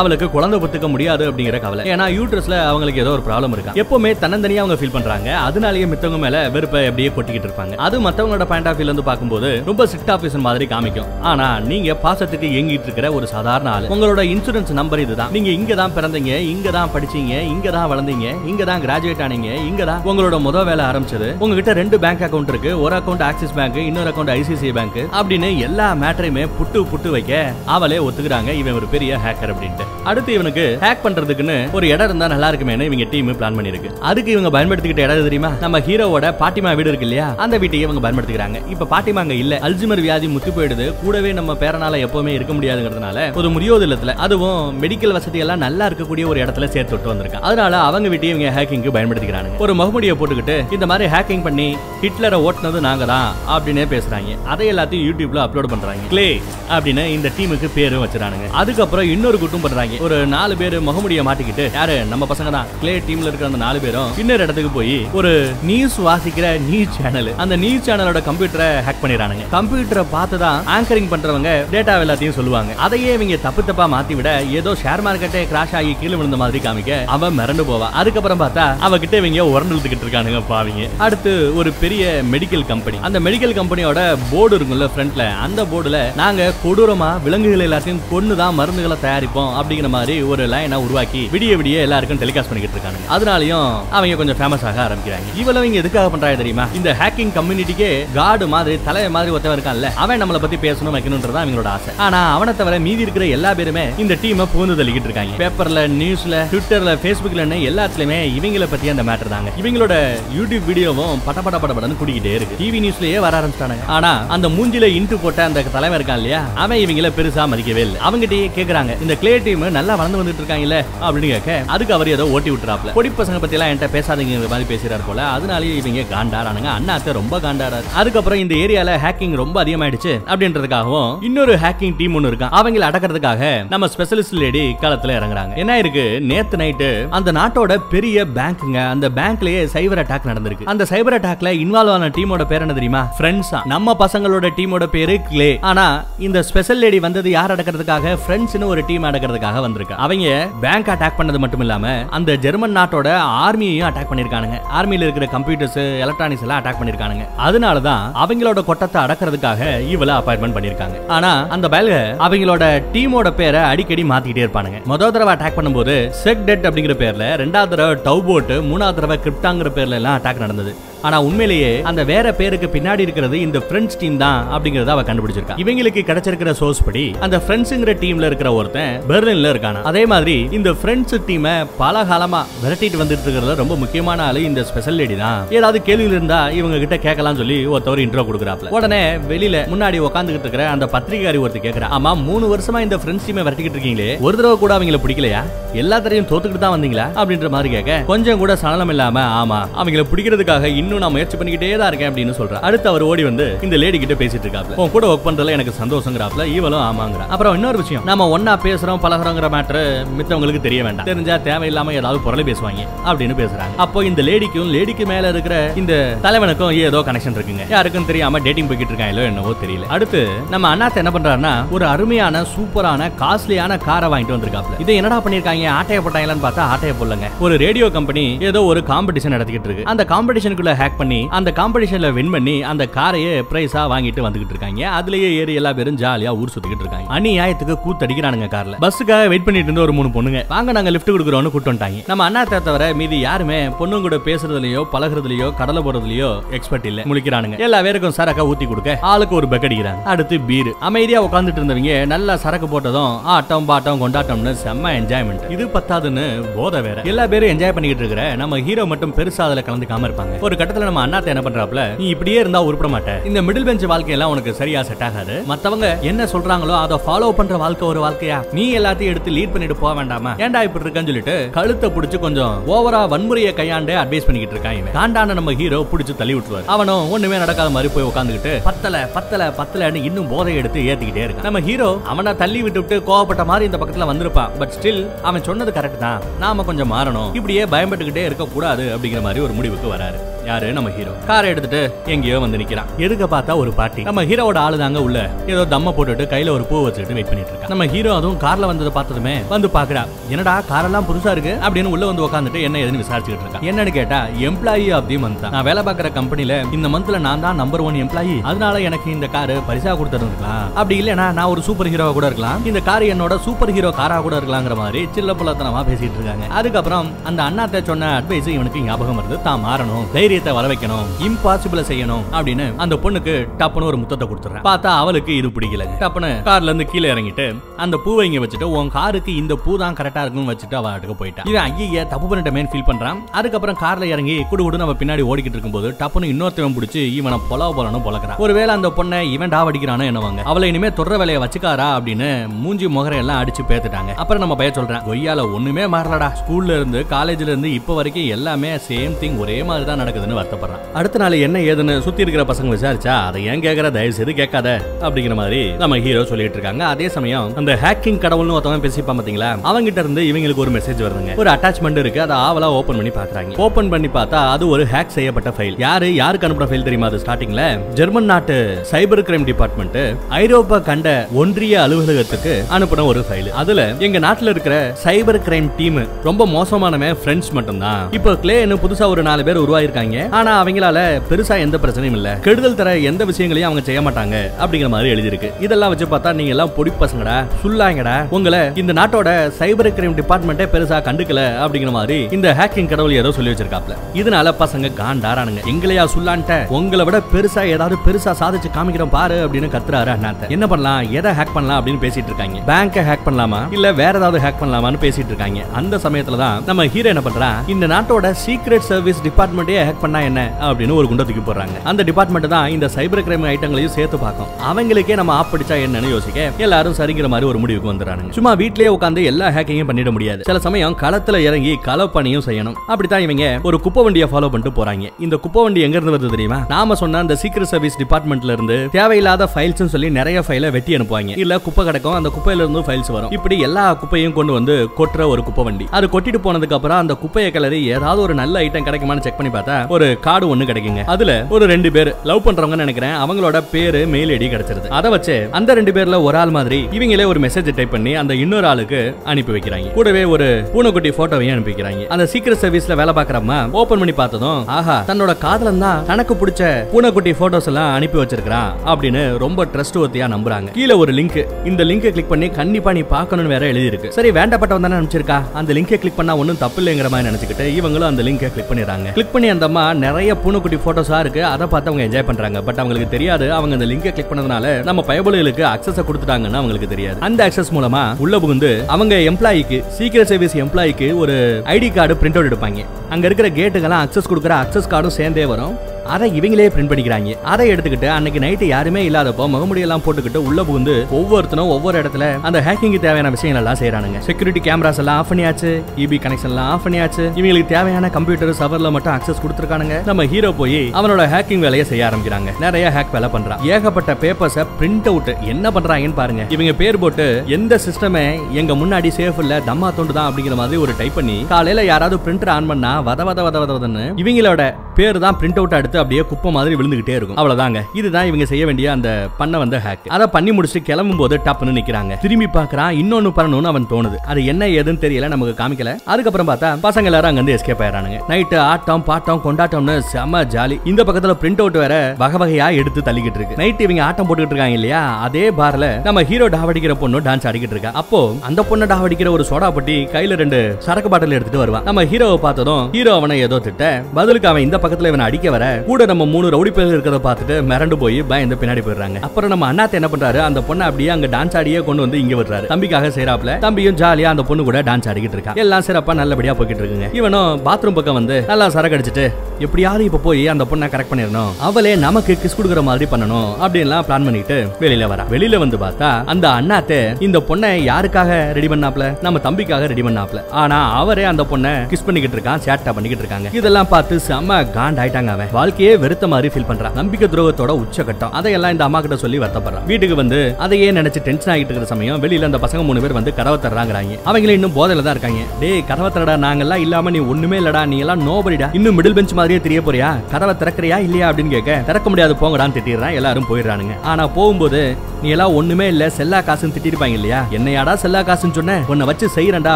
அவளுக்கு குழந்தை பெத்துக்க முடியாது அப்படிங்கிற கவலை. ஏன்னா யூட்ரஸ்ல அவங்களுக்கு ஏதோ ஒரு ப்ராப்ளம் இருக்கா? எப்பவுமே தன்னந்தனியா அவங்க ஃபீல் பண்றாங்க. அதனாலேயே மித்தவங்க மேல வெறுப்பை அப்படியே கொட்டிக்கிட்டு இருப்பாங்க. அது மத்தவங்களோட பாயிண்ட் ஆஃப் வியூல இருந்து பார்க்கும்போது ரொம்ப ஸ்ட்ரிக்ட் ஆபீசர் மாதிரி காமிக்கும். ஆனா நீங்க பாசத்துக்கு இயங்கிட்டு இருக்கிற ஒரு சாதாரண ஆளு. உங்களோட இன்சூரன்ஸ் நம்பர் இதுதான். நீங்க இங்க தான் பிறந்தீங்க இங்க தான் படிச்சீங்க இங்க தான் வளர்ந்தீங்க இங்க தான் கிராஜுவேட் ஆனீங்க இங்க தான் உங்களோட முத வேலை ஆரம்பிச்சது. உங்ககிட்ட ரெண்டு பேங்க் அக்கவுண்ட் இருக்கு. ஒரு அக்கவுண்ட் ஆக்சிஸ் பேங்க் இன்னொரு அக்கவுண்ட் ஐசிசி பேங்க் அப்படின்னு எல்லா மேட்டரையுமே புட்டு புட்டு வைக்க அவளே ஒத்துக்கிறாங்க. இவன் ஒரு பெரிய ஹேக்கர் அப்படின்ட்டு. அடுத்து இவனுக்கு ஹேக் பண்றதுக்குன்னு ஒரு இடம் இருந்தா நல்லா இருக்குமேனு இவங்க டீம் பிளான் பண்ணிருக்கு அதுக்கு இவங்க பயன்படுத்திக்கிட்ட இடம் தெரியுமா? நம்ம ஹீரோவோட பாட்டிமா வீடு இருக்கு இல்லையா? அந்த வீட்டையே இவங்க பயன்படுத்திக்கிறாங்க. இப்ப பாட்டிமா அங்க இல்ல. அல்ஜிமர் வியாதி முத்தி போயிடுது. கூடவே நம்ம பேரனால எப்பவுமே இருக்க முடியாதுங்கிறதுனால ஒரு முதியோர் இல்லத்துல அதுவும் மெடிக்கல் வசதி எல்லாம் நல்லா இருக்கக்கூடிய ஒரு இடத்துல சேர்த்து விட்டு வந்திருக்கான். அதனால அவங்க வீட்டையும் இவங்க ஹேக்கிங்க்கு பயன்படுத்திக்கிறாங்க ஒரு முகமுடியை போட்டுக்கிட்டு இந்த மாதிரி ஹேக்கிங் பண்ணி ஹிட்லரை ஓட்டினது நாங்க தான் அப்படின்னே பேசுறாங்க. அதை எல்லாத்தையும் யூடியூப்ல அப்லோட் பண்றாங்க. கிளே அப்படின்னு இந்த டீமுக்கு பேரும் வச்சிருக்கானுங்க அதுக்கப்புறம் இன்னொரு குட்டும் பண்றாங்க. ஒரு நாலு பேர் முகமுடியை மாட்டிக்கிட்டு யாரு? நம்ம பசங்க தான். கிளே டீம்ல இருக்கிற அந்த நாலு பேரும் இன்னொரு இடத்துக்கு போய் ஒரு நியூஸ் வாசிக்கிற நியூஸ் சேனல் அந்த நியூஸ் சேனலோட கம்ப்யூட்டரை ஹேக் பண்ணிடுறானுங்க. கம்ப்யூட்டரை பார்த்து தான் ஆங்கரிங் பண்றவங்க டேட்டா எல்லாத்தையும் சொல்லுவாங்க. அதையே இவங்க தப்பு தப்பா மாத்தி விட ஏதோ ஷேர் மார்க்கெட்டே கிராஷ் ஆகி கீழே விழுந்த மாதிரி காமிக்க அவன் மிரண்டு போவா. அதுக்கப்புறம் பார்த்தா அவகிட்ட இவங்க உரண்டுக்கிட்டு இருக்கானுங்க பாவிங்க. அடுத்து ஒரு பெரிய மெடிக்கல் கம்பெனி அந்த மெடிக்கல் கம்பெனியோட போர்டு இருக்கும்ல ஃப்ரண்ட்ல அந்த போர்டுல நாங்க கொடூரமா விலங்குகள் எல்லாத்தையும் கொண்டு தான் மருந்துகளை தயாரிப்போம் அப்படிங்கிற மாதிரி ஒரு லைனை உருவாக்கி விடிய விடிய எல்லாருக்கும் டெலிகாஸ்ட் பண்ணிக்கிட்டு இருக்காங்க அதனாலயும் அவங்க கொஞ்சம் ஃபேமஸ் ஆக ஆரம்பிக்கிறாங்க. இவ்வளவு இங்க எதுக்காக பண்றாங்க தெரியுமா? இந்த ஹேக்கிங் கம்யூனிட்டிக்கே காடு மாதிரி தலைவர் மாதிரி ஒருத்தவன் இருக்கான்ல. அவன் நம்மளை பத்தி பேசணும் வைக்கணும்ன்றதா அவங்களோட ஆசை. ஆனா அவனை தவிர மீதி இருக்கிற எல்லா பேருமே இந்த டீமை புகுந்து தள்ளிக்கிட்டு இருக்காங்க. பேப்பர்ல நியூஸ்ல ட்விட்டர்ல பேஸ்புக்ல எல்லாத்துலயுமே இவங்கள பத்தி அந்த மேட்டர் தாங்க. இவங்களோட யூடியூப் வீடியோவும் பட பட பட படன்னு குடிக்கிட்டே இருக்கு. டிவி நியூஸ்லயே வர ஆரம்பிச்சிட்டாங்க ஆனா அந்த மூஞ்சில இன்ட்டு போட்ட அந்த தலைவன் இருக்கான் இல்லையா? அவன் இவங்கள பெருசா மதிக்கவே இல்லை. அவங்ககிட்டயே கேக்குறாங்க இந்த கிளே டீம் நல்லா வளர்ந்து வந்துட்டு இருக்காங்கல்ல? அப்படின்னு கேட்க அதுக்கு அவர் ஏதோ ஓட்டி விட்டுறாப்ல. பொடி பசங்க பத்தி எல்லாம் என்கிட்ட பேசாதீங்க மாதிரி பேசுறாரு போல. அதனாலேயே இவங்க காண்டாரானுங்க. அண்ணாத்த ரொம்ப காண்டாராரு. அதுக்கப்புறம் இந்த ஏரியால ஹேக்கிங் ரொம்ப அதிகமாயிடுச்சு அப்படின்றதுக்காகவும் இன்னொரு ஹேக்கிங் டீம் ஒன்னு இருக்கான். அவங்கள அடக்கிறதுக்காக நம்ம ஸ்பெஷலிஸ்ட் லேடி களத்துல இறங்குறாங்க. என்ன இருக்கு? நேத்து நைட்டு அந்த நாட்டோட பெரிய பேங்க்குங்க அந்த பேங்க்லயே சைபர் அட்டாக் நடந்திருக்கு. அந்த சைபர் அட்டாக்ல இன்வால்வ் ஆன டீமோட பேர் என்ன தெரியுமா? ஃப்ரெண்ட்ஸ் நம்ம பசங்களோட டீமோட பேரு கிளே ஆனா இந்த ஸ்பெஷல் லேடி வந்தது யார் அடக்கிறதுக்காக? ஃப்ரெண்ட்ஸ்னு ஒரு டீம் அடக்கிறதுக்காக வந்திருக்கு. அவங்க பேங்க் அட்டாக் பண்ணது மட்டும் இல்லாம அந்த ஜெர்மன் நாட்டோட ஆர்மியையும் அட்டாக் பண்ணிருக்கானுங்க. ஆர்மியில இருக்கிற கம்ப்யூட்டர்ஸ் எலக்ட்ரானிக்ஸ் எல்லாம் அட்டாக் பண்ணிருக்கானுங்க. அதனால தான் அவங்களோட கொட்டத்தை அடக்கிறதுக்காக இவள அப்பாயின்மெண்ட் பண்ணிருக்காங்க. ஆனா அந்த பயல்க அவங்களோட டீமோட பேரை அடிக்கடி மாத்திக்கிட்டே இருப்பானுங்க. முதல் தடவை அட்டாக் பண்ணும்போது செக் டெட் அப்படிங்கிற பேர்ல ரெண்டாவது தடவை டவ் போட்டு மூணாவது தடவை கிரிப்டாங்கிற பேர்ல எல்லாம் அட்டாக் நடந்தது. ஆனா உண்மையிலேயே அந்த வேற பேருக்கு பின்னாடி இருக்கிறது இந்த ஃப்ரெண்ட்ஸ் டீம் தான் அப்படிங்கறத அவ கண்டுபிடிச்சிருக்கா. இவங்களுக்கு கிடைச்சிருக்கிற சோர்ஸ் படி அந்த பிரெண்ட்ஸ்ங்கிற டீம்ல இருக்கிற ஒருத்தன் பெர்லின்ல இருக்கானா. அதே மாதிரி இந்த பிரெண்ட்ஸ் டீமை பல காலமா விரட்டிட்டு வந்துட்டு இருக்கிறதுல ரொம்ப முக்கியமான ஆளு இந்த ஸ்பெஷல் லேடி தான். ஏதாவது கேள்விகள் இருந்தா இவங்க கிட்ட கேட்கலாம் சொல்லி ஒருத்தவர் இன்ட்ரோ கொடுக்குறாப்ல உடனே வெளியில முன்னாடி உட்காந்துக்கிட்டு இருக்கிற அந்த பத்திரிகாரி ஒருத்தர் கேக்குறா ஆமா மூணு வருஷமா இந்த ஃப்ரெண்ட்ஸ் டீமை விரட்டிக்கிட்டு இருக்கீங்களே ஒரு தடவை கூட அவங்கள பிடிக்கலையா? எல்லாத்தரையும் தோத்துக்கிட்டு தான் வந்தீங்களா? அப்படின்ற மாதிரி கேட்க கொஞ்சம் கூட சலனம் இல்லாம ஆமா அவங்கள பிடிக்கிறதுக்காக இன்னும் நான் முயற்சி பண்ணிக்கிட்டே தான் இருக்கேன் அப்படின்னு சொல்றேன் அடுத்து அவர் ஓடி வந்து இந்த லேடி கிட்ட பேசிட்டு இருக்காப்ல. உன் கூட ஒர்க் பண்றதுல எனக்கு சந்தோஷங்கிறாப்ல. இவளும் ஆமாங்கிறா. அப்புறம் இன்னொரு விஷயம். நம்ம ஒன்னா பேசுறோம் பழகிறோங்கிற மேட்டர் மித்தவங்களுக்கு தெரிய வேண்டாம். தெரிஞ்சா தேவையில்லாம ஏதாவது புரளி பேசுவாங்க அப்படின்னு பேசுறாங்க. அப்போ இந்த லேடிக்கும் லேடிக்கு மேல இருக்கிற இந்த தலைவனுக்கும் ஏதோ கனெக்ஷன் இருக்குங்க. யாருக்கும் தெரியாம டேட்டிங் போய்கிட்டு இருக்காங்களோ என்னவோ தெரியல. அடுத்து நம்ம அண்ணாத்த என்ன பண்றாருன்னா ஒரு அருமையான சூப்பரான காஸ்ட்லியான காரை வாங்கிட்டு வந்திருக்காப்ல. இதை என்னடா பண்ணிருக்காங்க ஆட்டைய போட்டாங்களான்னு பார்த்தா ஆட்டைய போடலங்க. ஒரு ரேடியோ கம்பெனி ஏதோ ஒரு காம்படிஷன் நடத்திக்கிட்டு இருக்கு. அந்த காம்படிஷனுக்குள்ள ஹேக் பண்ணி அந்த காம்படிஷன்ல வின் பண்ணி அந்த காரையே பிரைஸா வாங்கிட்டு வந்துகிட்டு இருக்காங்க. அதுலயே ஏறி எல்லா பேரும் ஜாலியா ஊர் சுத்திக்கிட்டு இருக்காங்க. அநியாயத்துக்கு கூத்தடிக்கிறானுங்க கார்ல பஸ்ஸுக்காக வெயிட் பண்ணிட்டு இருந்த ஒரு மூணு பொண்ணுங்க. வாங்க நாங்க லிஃப்ட் கொடுக்குறோம்னு கூட்டு வந்துட்டாங்க. நம்ம அண்ணாத்த தவிர மீதி யாருமே பொண்ணுங்க கூட பேசுறதுலயோ பழகுறதுலயோ கடலை போறதுலயோ எக்ஸ்பர்ட் இல்ல. முழிக்கிறானுங்க. எல்லா பேருக்கும் சரக்கா ஊத்தி கொடுக்க ஆளுக்கு ஒரு பெக் அடிக்கிறாங்க. அடுத்து பீர் அமைதியா உட்காந்துட்டு இருந்தவங்க நல்லா சரக்கு போட்டதும் ஆட்டம் பாட்டம் கொண்டாட்டம்னு செம்ம என்ஜாய்மெண்ட் இது பத்தாதுன்னு போதை வேற. எல்லா பேரும் என்ஜாய் பண்ணிக்கிட்டு இருக்கிற நம்ம ஹீரோ மட்டும் பெருசா அதுல கலந்துக்காம இருப்பாங்க. ஒரு கட்ட கட்டத்துல நம்ம அண்ணாத்த என்ன பண்றாப்ல நீ இப்படியே இருந்தா உருப்பட மாட்டேன் இந்த மிடில் பெஞ்ச் வாழ்க்கையெல்லாம் உனக்கு சரியா செட் ஆகாது. மத்தவங்க என்ன சொல்றாங்களோ அதை ஃபாலோ பண்ற வாழ்க்கை ஒரு வாழ்க்கையா? நீ எல்லாத்தையும் எடுத்து லீட் பண்ணிட்டு போக வேண்டாமா? ஏன்டா இப்படி இருக்கன்னு சொல்லிட்டு கழுத்தை பிடிச்சு கொஞ்சம் ஓவரா வன்முறையை கையாண்டு அட்வைஸ் பண்ணிக்கிட்டு இருக்கான் இவன். காண்டான நம்ம ஹீரோ பிடிச்சு தள்ளி விட்டுருவாரு. அவனும் ஒண்ணுமே நடக்காத மாதிரி போய் உட்காந்துக்கிட்டு பத்தல பத்தல பத்தலன்னு இன்னும் போதை எடுத்து ஏத்திக்கிட்டே இருக்கு நம்ம ஹீரோ அவனை தள்ளி விட்டு விட்டு கோவப்பட்ட மாதிரி இந்த பக்கத்துல வந்திருப்பான். பட் ஸ்டில் அவன் சொன்னது கரெக்ட் தான். நாம கொஞ்சம் மாறணும். இப்படியே பயப்பட்டுக்கிட்டே இருக்கக்கூடாது அப்படிங்கிற மாதிரி ஒரு முடிவுக்கு வராரு. யாரு? நம்ம ஹீரோ. காரை எடுத்துட்டு எங்கேயோ வந்து நிக்கிறான். எதுக்க பார்த்தா ஒரு பாட்டி. நம்ம ஹீரோவோட ஆளு தாங்க உள்ள. ஏதோ தம்ம போட்டுட்டு கையில ஒரு பூ வச்சுட்டு வெயிட் பண்ணிட்டு இருக்கா நம்ம ஹீரோ அதுவும் கார்ல வந்ததை பார்த்ததுமே வந்து பாக்குறா. என்னடா காரெல்லாம் புதுசா இருக்கு? அப்படின்னு உள்ள வந்து உட்காந்துட்டு என்ன ஏதுன்னு விசாரிச்சுட்டு இருக்கா என்னன்னு கேட்டா எம்ப்ளாயி ஆஃப் தி மந்த் நான் வேலை பார்க்குற கம்பெனில இந்த மந்த்ல நான் தான் நம்பர் ஒன் எம்ப்ளாயி அதனால எனக்கு இந்த காரு பரிசா கொடுத்துருந்துக்கலாம் அப்படி இல்லைனா நான் ஒரு சூப்பர் ஹீரோவா கூட இருக்கலாம். இந்த கார் என்னோட சூப்பர் ஹீரோ காரா கூட இருக்கலாங்கிற மாதிரி சில்ல புலத்தனமா பேசிட்டு இருக்காங்க. அதுக்கப்புறம் அந்த அண்ணாத்த சொன்ன அட்வைஸ் இவனுக்கு ஞாபகம் வருது. தான் மாறணும். தைரியம் தைரியத்தை வர வைக்கணும் இம்பாசிபிள செய்யணும் அப்படின்னு அந்த பொண்ணுக்கு டப்புன்னு ஒரு முத்தத்தை கொடுத்துறேன் பார்த்தா அவளுக்கு இது பிடிக்கல. டப்புன்னு கார்ல இருந்து கீழே இறங்கிட்டு அந்த பூவை இங்க வச்சுட்டு உன் காருக்கு இந்த பூ தான் கரெக்டா இருக்கும்னு வச்சுட்டு அவ அடுக்க போயிட்டான் இவன் ஐயா தப்பு பண்ணிட்டமே ஃபீல் பண்றான். அதுக்கப்புறம் கார்ல இறங்கி குடு குடு நம்ம பின்னாடி ஓடிக்கிட்டு இருக்கும்போது டப்புன்னு இன்னொருத்தவன் பிடிச்சி இவனை பொலவ பொலன்னு பொழக்கிறான் ஒருவேளை அந்த பொண்ணை இவன் டாவடிக்கிறானோ என்னவாங்க? அவளை இனிமே தொடர வேலையை வச்சுக்காரா அப்படின்னு மூஞ்சி முகரையெல்லாம் அடிச்சு பேத்துட்டாங்க. அப்புறம் நம்ம பையன் சொல்றேன் கொய்யால ஒண்ணுமே மாறலடா. ஸ்கூல்ல இருந்து காலேஜ்ல இருந்து இப்ப வரைக்கும் எல்லாமே சேம் திங் ஒரே மாதிரி தான் நடக்குது. இருக்குதுன்னு வருத்தப்படுறான். அடுத்த நாள் என்ன ஏதுன்னு சுத்தி இருக்கிற பசங்க விசாரிச்சா அதை ஏன் கேட்கற தயவு செய்து கேட்காத. அப்படிங்கிற மாதிரி நம்ம ஹீரோ சொல்லிட்டு இருக்காங்க. அதே சமயம் அந்த ஹேக்கிங் கடவுள்னு ஒருத்தவன் பேசிப்பான் பாத்தீங்களா? அவங்கிட்ட இருந்து இவங்களுக்கு ஒரு மெசேஜ் வருதுங்க. ஒரு அட்டாச்மெண்ட் இருக்கு. அதை ஆவலா ஓபன் பண்ணி பாக்குறாங்க. ஓபன் பண்ணி பார்த்தா அது ஒரு ஹேக் செய்யப்பட்ட ஃபைல் யாரு யாருக்கு அனுப்புற ஃபைல் தெரியுமா அது ஸ்டார்டிங்ல ஜெர்மன் நாட்டு சைபர் கிரைம் டிபார்ட்மெண்ட் ஐரோப்பா கண்ட ஒன்றிய அலுவலகத்துக்கு அனுப்பின ஒரு ஃபைல் அதுல எங்க நாட்டுல இருக்கிற சைபர் கிரைம் டீம் ரொம்ப மோசமானவன் ஃப்ரெண்ட்ஸ் மட்டும்தான். இப்போ கிளேன்னு புதுசா ஒரு நாலு பேர் உருவாயிருக்காங்க ஆனா அவங்களால பெருசா எந்த பிரச்சனையும் இல்ல. கெடுதல் தர எந்த விஷயங்களையும் அவங்க செய்ய மாட்டாங்க அப்படிங்கிற மாதிரி எழுதியிருக்கு. இதெல்லாம் வச்சு பார்த்தா நீங்க எல்லாம் பொடி பசங்கடா சுல்லாங்கடா. உங்களை இந்த நாட்டோட சைபர் கிரைம் டிபார்ட்மெண்ட்டே பெருசா கண்டுக்கல அப்படிங்கிற மாதிரி இந்த ஹேக்கிங் கடவுள் ஏதோ சொல்லி வச்சிருக்காப்ல. இதனால பசங்க காண்டாரானுங்க எங்களையா சுல்லான்ட்ட? உங்களை விட பெருசா ஏதாவது பெருசா சாதிச்சு காமிக்கிறோம் பாரு அப்படின்னு கத்துறாரு அண்ணாத்த. என்ன பண்ணலாம்? எதை ஹேக் பண்ணலாம் அப்படின்னு பேசிட்டு இருக்காங்க. பேங்கை ஹேக் பண்ணலாமா? இல்ல வேற ஏதாவது ஹேக் பண்ணலாமான்னு பேசிட்டு இருக்காங்க. அந்த சமயத்துல தான் நம்ம ஹீரோ என்ன பண்றான்? இந்த நாட்டோட சீக்ரெட் சர்வீஸ் டிபார்ட்மெண்ட்டே ஹேக் பண்ணா என்ன அப்படின்னு ஒரு குண்டை தூக்கி போடுறாங்க. அந்த டிபார்ட்மெண்ட் தான் இந்த சைபர் கிரைம் ஐட்டங்களையும் சேர்த்து பார்க்கும். அவங்களுக்கே நம்ம ஆப் படிச்சா என்னன்னு யோசிக்க எல்லாரும் சரிங்கிற மாதிரி ஒரு முடிவுக்கு வந்துடுறாங்க சும்மா வீட்லயே உட்காந்து எல்லா ஹேக்கிங்கும் பண்ணிட முடியாது. சில சமயம் களத்துல இறங்கி களப்பணியும் செய்யணும். அப்படித்தான் இவங்க ஒரு குப்பை வண்டியை ஃபாலோ பண்ணிட்டு போறாங்க. இந்த குப்பை வண்டி எங்க இருந்து வருது தெரியுமா? நாம சொன்ன அந்த சீக்கிரம் சர்வீஸ் டிபார்ட்மெண்ட்ல இருந்து தேவையில்லாத ஃபைல்ஸ் சொல்லி நிறைய ஃபைலை வெட்டி அனுப்புவாங்க. இல்ல குப்பை கிடக்கும் அந்த குப்பையில இருந்து ஃபைல்ஸ் வரும். இப்படி எல்லா குப்பையும் கொண்டு வந்து கொட்டுற ஒரு குப்பை வண்டி. அது கொட்டிட்டு போனதுக்கு அப்புறம் அந்த குப்பையை கலரி ஏதாவது ஒரு நல்ல ஐட்டம் கிடைக்குமான்னு செக் பண்ணி பார்த்தா ஒரு கார்டு ஒண்ணு கிடைக்குங்க. அதுல ஒரு ரெண்டு பேர் லவ் பண்றவங்க நினைக்கிறேன். அவங்களோட பேரு மெயில் ஐடி கிடைச்சிருது. அதை வச்சு அந்த ரெண்டு பேர்ல ஒரு ஆள் மாதிரி இவங்களே ஒரு மெசேஜ் டைப் பண்ணி அந்த இன்னொரு ஆளுக்கு அனுப்பி வைக்கிறாங்க. கூடவே ஒரு பூனைக்குட்டி போட்டோவையும் அனுப்பி வைக்கிறாங்க அந்த சீக்கிரம் சர்வீஸ்ல வேலை பாக்குறமா ஓபன் பண்ணி பார்த்ததும் ஆஹா தன்னோட காதலன் தான் தனக்கு பிடிச்ச பூனைக்குட்டி போட்டோஸ் எல்லாம் அனுப்பி வச்சிருக்கான் அப்படின்னு ரொம்ப ட்ரஸ்ட் ஒத்தியா நம்புறாங்க. கீழே ஒரு லிங்க் இந்த லிங்கை கிளிக் பண்ணி கண்டிப்பா நீ பார்க்கணும்னு வேற எழுதி இருக்கு சரி வேண்டப்பட்டவன் தானே அனுப்பிச்சிருக்கா அந்த லிங்கை கிளிக் பண்ணா ஒன்றும் தப்பு இல்லைங்கிற மாதிரி நினைச்சுக்கிட்டு இவங்களும் அந்த லிங்கை கிளிக் பண்ணிடுறாங்க. கிளிக் பண்ணி அந்த அம்மா நிறைய பூனைக்குட்டி போட்டோஸா இருக்கு. அதை பார்த்து அவங்க என்ஜாய் பண்றாங்க. பட் அவங்களுக்கு தெரியாது. அவங்க அந்த லிங்கை கிளிக் பண்ணதுனால நம்ம பயபலிகளுக்கு அக்சஸ் கொடுத்துட்டாங்கன்னு அவங்களுக்கு தெரியாது. அந்த அக்சஸ் மூலமா உள்ள புகுந்து அவங்க எம்ப்ளாயிக்கு சீக்கிரம் சர்வீஸ் எம்ப்ளாயிக்கு ஒரு ஐடி கார்டு பிரிண்ட் அவுட் எடுப்பாங்க. அங்க இருக்கிற கேட்டுக்கெல்லாம் அக்சஸ் கொடுக்குற அக்சஸ் கார்டும் சேர்ந்தே வரும். அதை இவங்களே பிரிண்ட் பண்ணிக்கிறாங்க. அதை எடுத்துக்கிட்டு அன்னைக்கு நைட்டு யாருமே இல்லாதப்போ முகமுடி எல்லாம் போட்டுக்கிட்டு உள்ள புகுந்து ஒவ்வொருத்தனும் ஒவ்வொரு இடத்துல அந்த ஹேக்கிங்க்கு தேவையான விஷயங்கள் எல்லாம் செய்யறானுங்க செக்யூரிட்டி கேமராஸ் எல்லாம் ஆஃப் பண்ணியாச்சு இபி கனெக்ஷன் எல்லாம் ஆஃப் பண்ணியாச்சு. இவங்களுக்கு தேவையான கம்ப்யூட்டர் சர்வர்ல மட்டும் அக்சஸ் கொடுத்துருக்கானுங்க. நம்ம ஹீரோ போய் அவனோட ஹேக்கிங் வேலையை செய்ய ஆரம்பிக்கிறாங்க. நிறைய ஹேக் வேலை பண்றான். ஏகப்பட்ட பேப்பர்ஸ பிரிண்ட் அவுட் என்ன பண்றாங்கன்னு பாருங்க. இவங்க பேர் போட்டு எந்த சிஸ்டமே எங்க முன்னாடி சேஃப் இல்ல தம்மா தொண்டு தான் அப்படிங்கிற மாதிரி ஒரு டைப் பண்ணி காலையில யாராவது பிரிண்டர் ஆன் பண்ணா வத வத வத வதன்னு இவங்களோட பேர் தான் பிரிண்ட் அவுட் எடுத்து அப்படியே குப்பை மாதிரி விழுந்துகிட்டே இருக்கும். அவ்வளவுதாங்க. இதுதான் இவங்க செய்ய வேண்டிய அந்த பண்ண வந்த ஹேக் அதை பண்ணி முடிச்சுட்டு கிளம்பும் போது டப்புன்னு நிக்கிறாங்க. திரும்பி பார்க்கறான் இன்னொன்னு பண்ணணும்னு அவன் தோணுது. அது என்ன ஏதுன்னு தெரியல நமக்கு காமிக்கல. அதுக்கப்புறம் பார்த்தா பசங்க எல்லாரும் அங்க இருந்து எஸ்கேப் ஆயிரானுங்க நைட்டு ஆட்டம் பாட்டம் கொண்டாட்டம்னு செம ஜாலி இந்த பக்கத்துல பிரிண்ட் அவுட் வேற வகை வகையா எடுத்து தள்ளிக்கிட்டு இருக்கு. நைட் இவங்க ஆட்டம் போட்டுக்கிட்டு இருக்காங்க இல்லையா? அதே பார்ல நம்ம ஹீரோ டாவடிக்கிற பொண்ணு டான்ஸ் ஆடிக்கிட்டு இருக்கா. அப்போ அந்த பொண்ணு டாவடிக்கிற ஒரு சோடா பட்டி கையில ரெண்டு சரக்கு பாட்டில் எடுத்துட்டு வருவான். நம்ம ஹீரோவை பார்த்ததும் ஹீரோ அவனை ஏதோ திட்ட பதிலுக்கு அவன் இந்த பக்கத்துல இவனை அடிக்க வர கூட நம்ம மூணு ரவுடி பேர் இருக்கிறத பார்த்துட்டு மிரண்டு போய் பயந்து பின்னாடி போயிடுறாங்க. அப்புறம் நம்ம அண்ணாத்த என்ன பண்றாரு? அந்த பொண்ணை அப்படியே அங்க டான்ஸ் ஆடியே கொண்டு வந்து இங்க விடுறாரு. தம்பிக்காக செய்யறாப்ல தம்பியும் ஜாலியா அந்த பொண்ணு கூட டான்ஸ் ஆடிக்கிட்டு இருக்கா. எல்லாம் சிறப்பா நல்லபடியா போய்கிட்டு இருக்குங்க. இவனும் பாத்ரூம் பக்கம் வந்து நல்லா சரக்கு எப்படியாவது இப்ப போய் அந்த பொண்ணை கரெக்ட் பண்ணிடணும். அவளே நமக்கு கிஸ் கொடுக்குற மாதிரி பண்ணணும். அப்படின்லாம் பிளான் பண்ணிட்டு வெளியில வரா. வெளியில வந்து பார்த்தா அந்த அண்ணாத்தே இந்த பொண்ணை யாருக்காக ரெடி பண்ணாப்ல நம்ம தம்பிக்காக ரெடி பண்ணாப்ல ஆனா அவரே அந்த பொண்ணை கிஸ் பண்ணிக்கிட்டு இருக்கான் சேட்டா பண்ணிக்கிட்டு இருக்காங்க. இதெல்லாம் பார்த்து செம்ம காண்ட் ஆயிட்டாங்க அவன். வாழ்க்கையே வெறுத்த மாதிரி ஃபீல் பண்றான். நம்பிக்கை துரோகத்தோட உச்சகட்டம். அதையெல்லாம் இந்த அம்மா கிட்ட சொல்லி வருத்தப்படுறான். வீட்டுக்கு வந்து அதையே நினைச்சு டென்ஷன் ஆகிட்டு இருக்கிற சமயம் வெளியில அந்த பசங்க மூணு பேர் வந்து கதவை தர்றாங்கிறாங்க. அவங்களும் இன்னும் போதையில தான் இருக்காங்க. டேய் கதவை தரடா நாங்கெல்லாம் இல்லாம நீ ஒண்ணுமே இல்லடா நீ எல்லாம் நோபடிடா இன்னும் மிடில் பெஞ்ச் மாதிரியே தெரிய போறியா? கதவை திறக்கிறியா இல்லையா? அப்படின்னு கேட்க திறக்க முடியாது போங்கடான்னு திட்டிடுறான். எல்லாரும் போயிடுறானுங்க. ஆனா போகும்போது நீ எல்லாம் ஒண்ணுமே இல்ல செல்லா காசுன்னு திட்டிருப்பாங்க இல்லையா? என்னையாடா செல்லா காசுன்னு சொன்ன? உன்னை வச்சு செய்யறேன்டா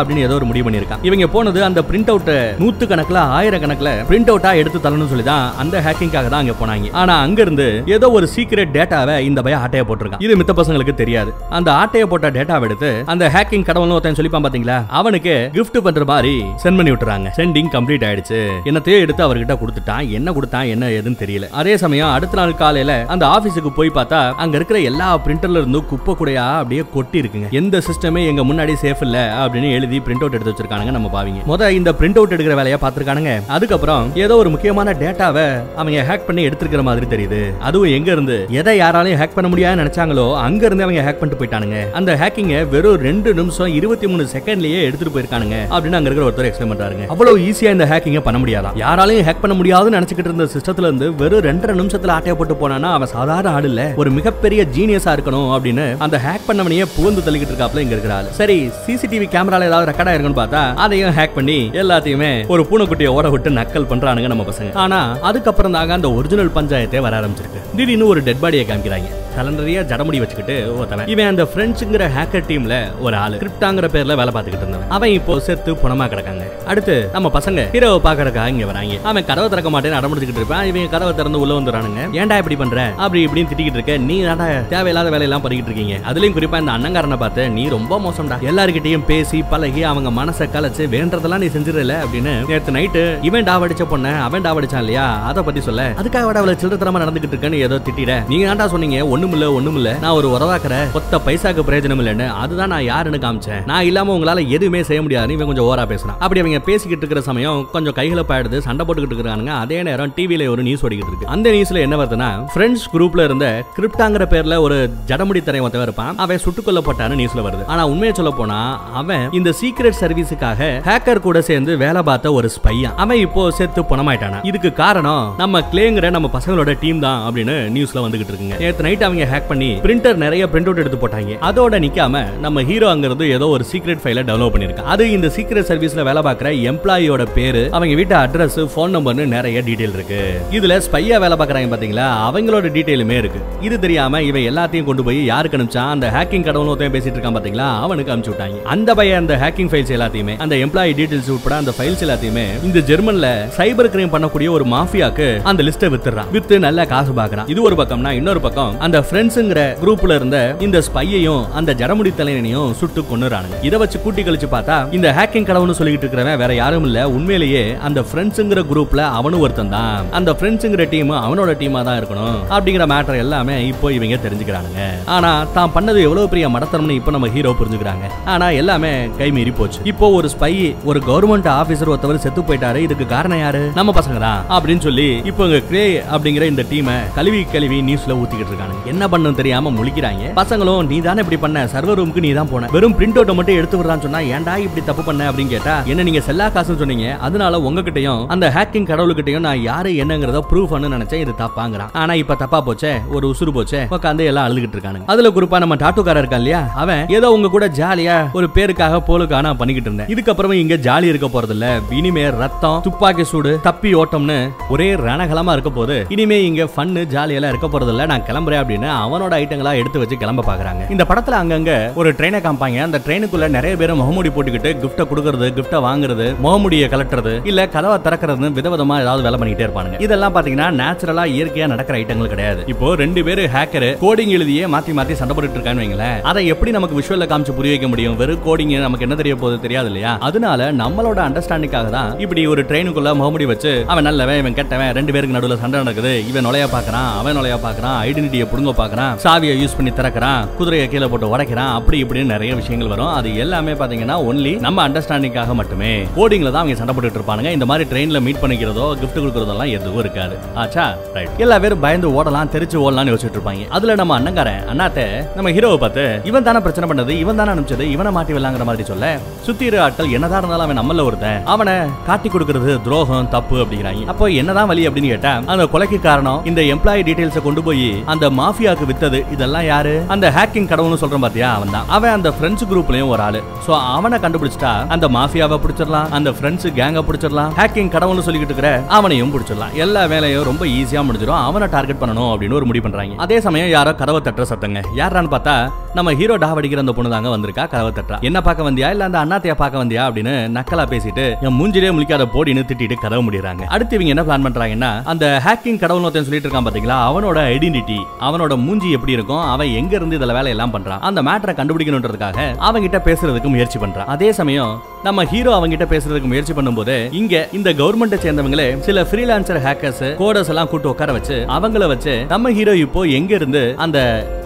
அப்படின்னு ஏதோ ஒரு முடிவு பண்ணிருக்கான் இவங்க போனது அந்த பிரிண்ட் அவுட் நூத்து கணக்குல ஆயிரம் கணக்குல பிரிண்ட் அவுட்டா எடுத்து தரணும்னு சொல்லி தான் அந்த ஹேக்கிங்காக தான் அங்க போனாங்க. ஆனா அங்க இருந்து ஏதோ ஒரு சீக்ரெட் டேட்டாவை இந்த பையன் ஆட்டைய போட்டிருக்கான். இது மித்த பசங்களுக்கு தெரியாது. அந்த ஆட்டைய போட்ட டேட்டாவை எடுத்து அந்த ஹேக்கிங் கடவுள்னு ஒருத்தன் சொல்லிப்பான் பாத்தீங்களா? அவனுக்கு கிஃப்ட் பண்ற மாதிரி சென்ட் பண்ணி விட்டுறாங்க. சென்டிங் கம்ப்ளீட் ஆயிடுச்சு. என்னத்தையோ எடுத்து அவர்கிட்ட கொடுத்துட்டான். என்ன கொடுத்தான்? என்ன ஏதுன்னு தெரியல. அதே சமயம் அடுத்த நாள் காலையில அந்த ஆபீஸுக்கு போய் பார்த்தா அங்க இருக்கிற எல்லா பிரிண்டர்ல இருந்தும் குப்பை குடையா அப்படியே கொட்டி இருக்குங்க. எந்த சிஸ்டமே எங்க முன்னாடி சேஃப் இல்ல அப்படின்னு எழுதி பிரிண்ட் அவுட் எடுத்து வச்சிருக்கானுங்க நம்ம பாவிங்க. முத இந்த பிரிண்ட் அவுட் எடுக்கிற வேலையை பார்த்திருக்கானுங்க. அதுக்கப்புறம் ஏதோ ஒரு முக்கியமான டேட்டாவை அவங்க ஹேக் பண்ணி எடுத்திருக்கிற மாதிரி தெரியுது. அதுவும் எங்க இருந்து எதை யாராலையும் ஹேக் பண்ண முடியாது நினைச்சாங்களோ அங்க இருந்து அவங்க ஹேக் பண்ணிட்டு போயிட்டானுங்க. அந்த ஹேக்கிங்க வெறும் ரெண்டு நிமிஷம் இருபத்தி மூணு செகண்ட்லயே எடுத்துட்டு போயிருக்கானுங்க அப்படின்னு அங்க இருக்கிற ஒருத்தர் எக்ஸ்பிளைன் பண்றாருங்க. அவ்வளவு ஈஸியா இந்த ஹேக்கிங்க பண்ண முடியாதான் யாராலையும் ஹேக் பண்ண முடியாதுன்னு நினைச்சுக்கிட்டு இருந்த சிஸ்டத்துல இருந்து வெறும் ரெண்டரை நிமிஷத்துல ஆட்டைய போட்டு போனானா அவன் சாதாரண ஆடு இல்ல. ஒரு மிகப்பெரிய ஜீனியஸா இருக்கணும் அப்படின்னு அந்த ஹேக் பண்ணவனையே புகுந்து தள்ளிக்கிட்டு இருக்காப்ல இங்க இருக்கிறாள் சரி சிசிடிவி கேமரால ஏதாவது ரெக்கார்ட் ஆயிருக்குன்னு பார்த்தா அதையும் ஹேக் பண்ணி எல்லாத்தையுமே ஒரு பூனைக்குட்டியை ஓட விட்டு நக்கல் பண்றானுங்க நம்ம பசங்க. ஆனா அதுக்கப்புறம் தாங்க அந்த ஒரிஜினல் பஞ்சாயத்தே வர ஆரம்பிச்சிருக்கு. திடீர்னு ஒரு டெட் பாடியை காமிக்கிறாங்க. கலண்டரையா ஜடமுடி வச்சுக்கிட்டு ஒருத்தவன் இவன் அந்த பிரெஞ்சுங்கிற ஹேக்கர் டீம்ல ஒரு ஆளு. கிரிப்டாங்கிற பேர்ல வேலை பார்த்துக்கிட்டு இருந்தவன். அவன் இப்போ செத்து புணமா கிடக்காங்க. அடுத்து நம்ம பசங்க ஹீரோவை பாக்குறதுக்காக இங்க வராங்க. அவன் கதவை திறக்க மாட்டேன்னு அடம்பிடிச்சிட்டு இருப்பான். இவன் கதவை திறந்து உள்ள வந்துறானுங்க ஏன்டா இப்படி பண்ற? அப்படி இப்படின்னு திட்டிக்கிட்டு இருக்க. நீ தாண்டா தேவையில்லாத வேலையெல்லாம் பண்ணிக்கிட்டு இருக்கீங்க? அதுலயும் குறிப்பா இந்த அண்ணங்காரனை பார்த்து நீ ரொம்ப மோசம்டா. எல்லார்கிட்டயும் பேசி பழகி அவங்க மனசை கலைச்சு வேண்டதெல்லாம் நீ செஞ்சிடல அப்படின்னு நேத்து நைட்டு இவன் டாவடிச்ச பொண்ண அவன் டாவடிச்சான் இல்லையா? அதை பத்தி சொல்ல. அதுக்காக விட அவளை சில்லறத்தனமா நடந்துகிட்டு இருக்கேன்னு ஏதோ திட்டிட. நீங்க ஏன்டா சொன்னீங்க? ஒண்ணுமில்ல ஒண்ணுமில்ல. நான் ஒரு உறவாக்குற கொத்த பைசாக்கு பிரயோஜனம் இல்லைன்னு அதுதான் நான் யாருன்னு காமிச்சேன். நான் இல்லாம உங்களால எதுவுமே செய்ய முடியாதுன்னு இவன் கொஞ்சம் ஓரா பேசுறான். அப்படி அவங்க பேசிக்கிட்டு இருக்கிற சமயம் கொஞ்சம் கைகளை பாடுது சண்டை போட்டுக்கிட்டு இருக்கானுங்க அதே நேரம் டிவியில ஒரு நியூஸ் ஓடிக்கிட்டு இருக்கு. அந்த நியூஸ்ல என்ன வருதுன்னா ஃப்ரெண்ட்ஸ் குரூப்ல இருந்த கிரிப்டாங்கிற பேர்ல ஒரு ஜடமுடி தரை ஒருத்தன் இருப்பான். அவன் சுட்டுக் கொல்லப்பட்டான்னு நியூஸ்ல வருது. ஆனா உண்மையை சொல்ல போனா அவன் இந்த சீக்ரெட் சர்வீஸுக்காக ஹேக்கர் கூட சேர்ந்து வேலை பார்த்த ஒரு ஸ்பையன் அவன் இப்போ செத்து பணமாயிட்டானா? இதுக்கு காரணம் நம்ம கிளேங்கிற நம்ம பசங்களோட டீம் தான் அப்படின்னு நியூஸ்ல வந்துகிட்டு இருக்குங்க. நேற்று நைட் அவங்க ஹேக் பண்ணி பிரிண்டர் நிறைய பிரிண்ட் அவுட் எடுத்து போட்டாங்க. அதோட நிக்காம நம்ம ஹீரோ அங்கிருந்து ஏதோ ஒரு சீக்ரெட் ஃபைல டெவலப் பண்ணிருக்கான் அது இந்த சீக்ரெட் சர்வீஸ்ல வேலை பார்க்குற எம்ப்ளாயியோட பேரு அவங்க வீட்டு அட்ரஸ் ஃபோன் நம்பர்னு நிறைய டீடைல் இருக்கு. இதுல ஸ்பையா வேலை பார்க்குறாங்க பாத்தீங்களா? அவங்களோட டீடைலுமே இருக்கு. இது தெரியாம இவன் எல்லாத்தையும் கொண்டு போய் யாருக்கு அனுப்பிச்சா அந்த ஹேக்கிங் கடவுள் ஒருத்தன் பேசிட்டு இருக்கான் பாத்தீங்களா? அவனுக்கு அனுப்பிச்சு விட்டாங்க. அந்த பையன் அந்த ஹேக்கிங் ஃபைல்ஸ் எல்லாத்தையுமே அந்த எம்ப்ளாயி டீடைல்ஸ் உட்பட அந்த ஃபைல்ஸ் எல்லாத்தையுமே இந்த ஜெர்மன்ல சைபர் கிரைம் பண்ணக்கூடிய ஒரு மாஃபியாக்கு அந்த லிஸ்ட்டை வித்துறான் வித்து நல்ல காசு பார்க்கறான் இது ஒரு பக்கம்னா இன்னொரு பக்கம் அந்த ஃப்ரெண்ட்ஸுங்கிற குரூப்ல இருந்த இந்த ஸ்பையையும் அந்த ஜடமுடி தலைவனையும் சுட்டு கொன்னுறானுங்க. இதை வச்சு கூட்டி கழிச்சு பார்த்தா இந்த ஹேக்கிங் கடவுன்னு சொல்லிட்டு இருக்கிறவன் வேற யாரும் இல்ல. உண்மையிலேயே அந்த ஃப்ரெண்ட்ஸுங்கிற குரூப்ல அவனும் ஒருத்தன் தான். அந்த ஃப்ரெண்ட்ஸுங்கிற டீம் அவனோட டீமா தான் இருக்கணும். அப்படிங்கிற மேட்டர் எல்லாமே இப்போ இவங்க தெரிஞ்சுக்கிறானுங்க. ஆனா தான் பண்ணது எவ்வளவு பெரிய மடத்தனம்னு இப்போ நம்ம ஹீரோ புரிஞ்சுக்கிறாங்க. ஆனா எல்லாமே கை மீறி போச்சு. இப்போ ஒரு ஸ்பை ஒரு கவர்மெண்ட் ஆபீசர் ஒருத்தவர் செத்து போயிட்டாரு. இதுக்கு காரணம் யாரு? நம்ம பசங்க தான். அப்படின்னு சொல்லி இப்போ இங்க கிரே அப்படிங்கிற இந்த டீமை கழுவி கழுவி நியூஸ்ல ஊத்திக்கிட்டு இருக்காங்க என்ன பண்ணும் தெரியாம முழிக்கிறாங்க. பசங்களும் நீ தானே இப்படி பண்ண? சர்வர் ரூமுக்கு நீ தான் போன. வெறும் பிரிண்ட் அவுட்டை மட்டும் எடுத்து விடுறான்னு சொன்னா ஏன்டா இப்படி தப்பு பண்ண? அப்படின்னு கேட்டா என்ன நீங்க செல்லா காசுன்னு சொன்னீங்க. அதனால உங்ககிட்டயும் அந்த ஹேக்கிங் கடவுள்கிட்டயும் நான் யாரு என்னங்கிறத ப்ரூவ் பண்ணு நினைச்சேன். இது தப்பாங்கிறான். ஆனா இப்ப தப்பா போச்சே ஒரு உசுறு போச்சே உட்காந்து எல்லாம் அழுதுகிட்டு இருக்கானுங்க. அதுல குறிப்பா நம்ம டாட்டுக்காரர் இருக்கான் இல்லையா? அவன் ஏதோ உங்க கூட ஜாலியா ஒரு பேருக்காக போலுக்காக நான் பண்ணிக்கிட்டு இருந்தேன். இதுக்கப்புறமா இங்க ஜாலி இருக்க போறது இல்ல இனிமே ரத்தம் துப்பாக்கி சூடு தப்பி ஓட்டம்னு ஒரே ரணகலமா இருக்க போது இனிமே இங்க ஃபன்னு ஜாலியெல்லாம் இருக்க போறது இல்ல நான் கிளம்புறேன் அப்படின்னு அவனோட ஐட்டங்களா எடுத்து வச்சு கிளம்ப பாக்குறாங்க. இந்த படத்துல அங்கங்க ஒரு ட்ரெயினை காமிப்பாங்க. அந்த ட்ரெயினுக்குள்ள நிறைய பேர் முகமூடி போட்டுக்கிட்டு கிஃப்ட கொடுக்கறது கிஃப்ட வாங்குறது முகமூடியை கலட்டுறது இல்ல கதவை திறக்கிறது விதவிதமா ஏதாவது வேலை பண்ணிட்டே இருப்பாங்க இதெல்லாம் பாத்தீங்கன்னா நேச்சுரலா இயற்கையா நடக்கிற ஐட்டங்கள் கிடையாது. இப்போ ரெண்டு பேரு ஹேக்கர் கோடிங் எழுதியே மாத்தி மாத்தி சண்டை போட்டுட்டு இருக்கான்னு வைங்களேன். அதை எப்படி நமக்கு விஷுவல்ல காமிச்சு புரிய வைக்க முடியும்? வெறும் கோடிங் நமக்கு என்ன தெரிய போகுது தெரியாது இல்லையா? அதனால நம்மளோட அண்டர்ஸ்டாண்டிங்காக தான் இப்படி ஒரு ட்ரெயினுக்குள்ள முகமூடி வச்சு அவன் நல்லவன் இவன் கெட்டவன் ரெண்டு பேருக்கு நடுவில் சண்டை நடக்குது இவன் நுழைய பாக்குறான் அவன் நுழைய பாக்குறான் ஐடென்டிட்டியை புடுங்க பார்க்குறான் சாவியை யூஸ் பண்ணி திறக்கிறான் குதிரையை கீழே போட்டு உடைக்கிறான் அப்படி இப்படின்னு நிறைய விஷயங்கள் வரும். அது எல்லாமே பார்த்தீங்கன்னா ஒன்லி நம்ம அண்டர்ஸ்டாண்டிங்காக மட்டுமே. கோடிங்ல தான் அவங்க சண்டை போட்டுட்டு இருப்பானுங்க. இந்த மாதிரி ட்ரெயின்ல மீட் பண்ணிக்கிறதோ கிஃப்ட் கொடுக்கறதெல்லாம் எதுவும் இருக்காது. ஆச்சா? ரைட் எல்லா பேரும் பயந்து ஓடலாம் தெரிச்சு ஓடலாம்னு யோசிச்சுட்டு இருப்பாங்க. அதுல நம்ம அண்ணங்காரன் அண்ணாத்த நம்ம ஹீரோவை பார்த்து இவன் தானே பிரச்சனை பண்ணது இவன் தானே அனுப்பிச்சது இவனை மாட்டி விடலாங்கிற மாதிரி சொல்ல சுத்தி இரு ஆட்கள் என்னதான் இருந்தாலும் அவன் நம்மள ஒருத்தன். அவனை காட்டி கொடுக்கறது துரோகம் தப்பு அப்படிங்கிறாங்க. அப்போ என்னதான் வழி அப்படின்னு கேட்டா அந்த கொலைக்கு காரணம் இந்த எம்ப்ளாயி டீடைல்ஸை கொண்டு போய் அந்த மாஃபியாக்கு வித்தது இதெல்லாம் யாரு? அந்த ஹேக்கிங் கடவுள்னு சொல்றேன் பாத்தியா? அவன் தான் அவன் அந்த ஃப்ரெண்ட்ஸ் குரூப்லயும் ஒரு ஆளு. சோ அவனை கண்டுபிடிச்சிட்டா அந்த மாஃபியாவை பிடிச்சிடலாம் அந்த ஃப்ரெண்ட்ஸ் கேங்க பிடிச்சிடலாம் ஹேக்கிங் கடவுள்னு சொல்லிக்கிட்டு இருக்கிற அவனையும் பிடிச்சிடலாம். எல்லா வேலையும் ரொம்ப ஈஸியா முடிஞ்சிடும். அவனை டார்கெட் பண்ணணும் அப்படின்னு ஒரு முடிவு பண்றாங்க. அதே சமயம் யாரோ கதவை தட்டுற சத்தங்க. யாரான்னு பார்த்தா நம்ம ஹீரோ டாவடிக்கிற அந்த பொண்ணு தாங்க வந்திருக்கா? கதவை தட்டா என்ன பார்க்க வந்தியா? இல்ல அந்த அண்ணாத்தைய பார்க்க வந்தியா? அப்படின்னு நக்கலா பேசிட்டு என் மூஞ்சிலே முழிக்காத போடின்னு திட்டிட்டு கதவு முடியறாங்க அடுத்து இவங்க என்ன பிளான் பண்றாங்கன்னா அந்த ஹேக்கிங் கடவுள் ஒருத்தன் சொல்லிட்டு இருக்கான் பாத்தீங்களா? அவனோட ஐடென்டிட்டி அவனோட மூஞ்சி எப்படி இருக்கும் அவன் எங்க இருந்து இதுல வேலை எல்லாம் பண்றான் அந்த மேட்டரை கண்டுபிடிக்கணுன்றதுக்காக அவங்கிட்ட பேசுறதுக்கு முயற்சி பண்றான். அதே சமயம் நம்ம ஹீரோ அவங்கிட்ட பேசுறதுக்கு முயற்சி பண்ணும்போது இங்க இந்த கவர்மெண்ட்டை சேர்ந்தவங்களே சில ஃப்ரீலான்சர் ஹேக்கர்ஸ் கோடர்ஸ் எல்லாம் கூட்டு உட்கார வச்சு அவங்கள வச்சு நம்ம ஹீரோ இப்போ எங்க இருந்து அந்த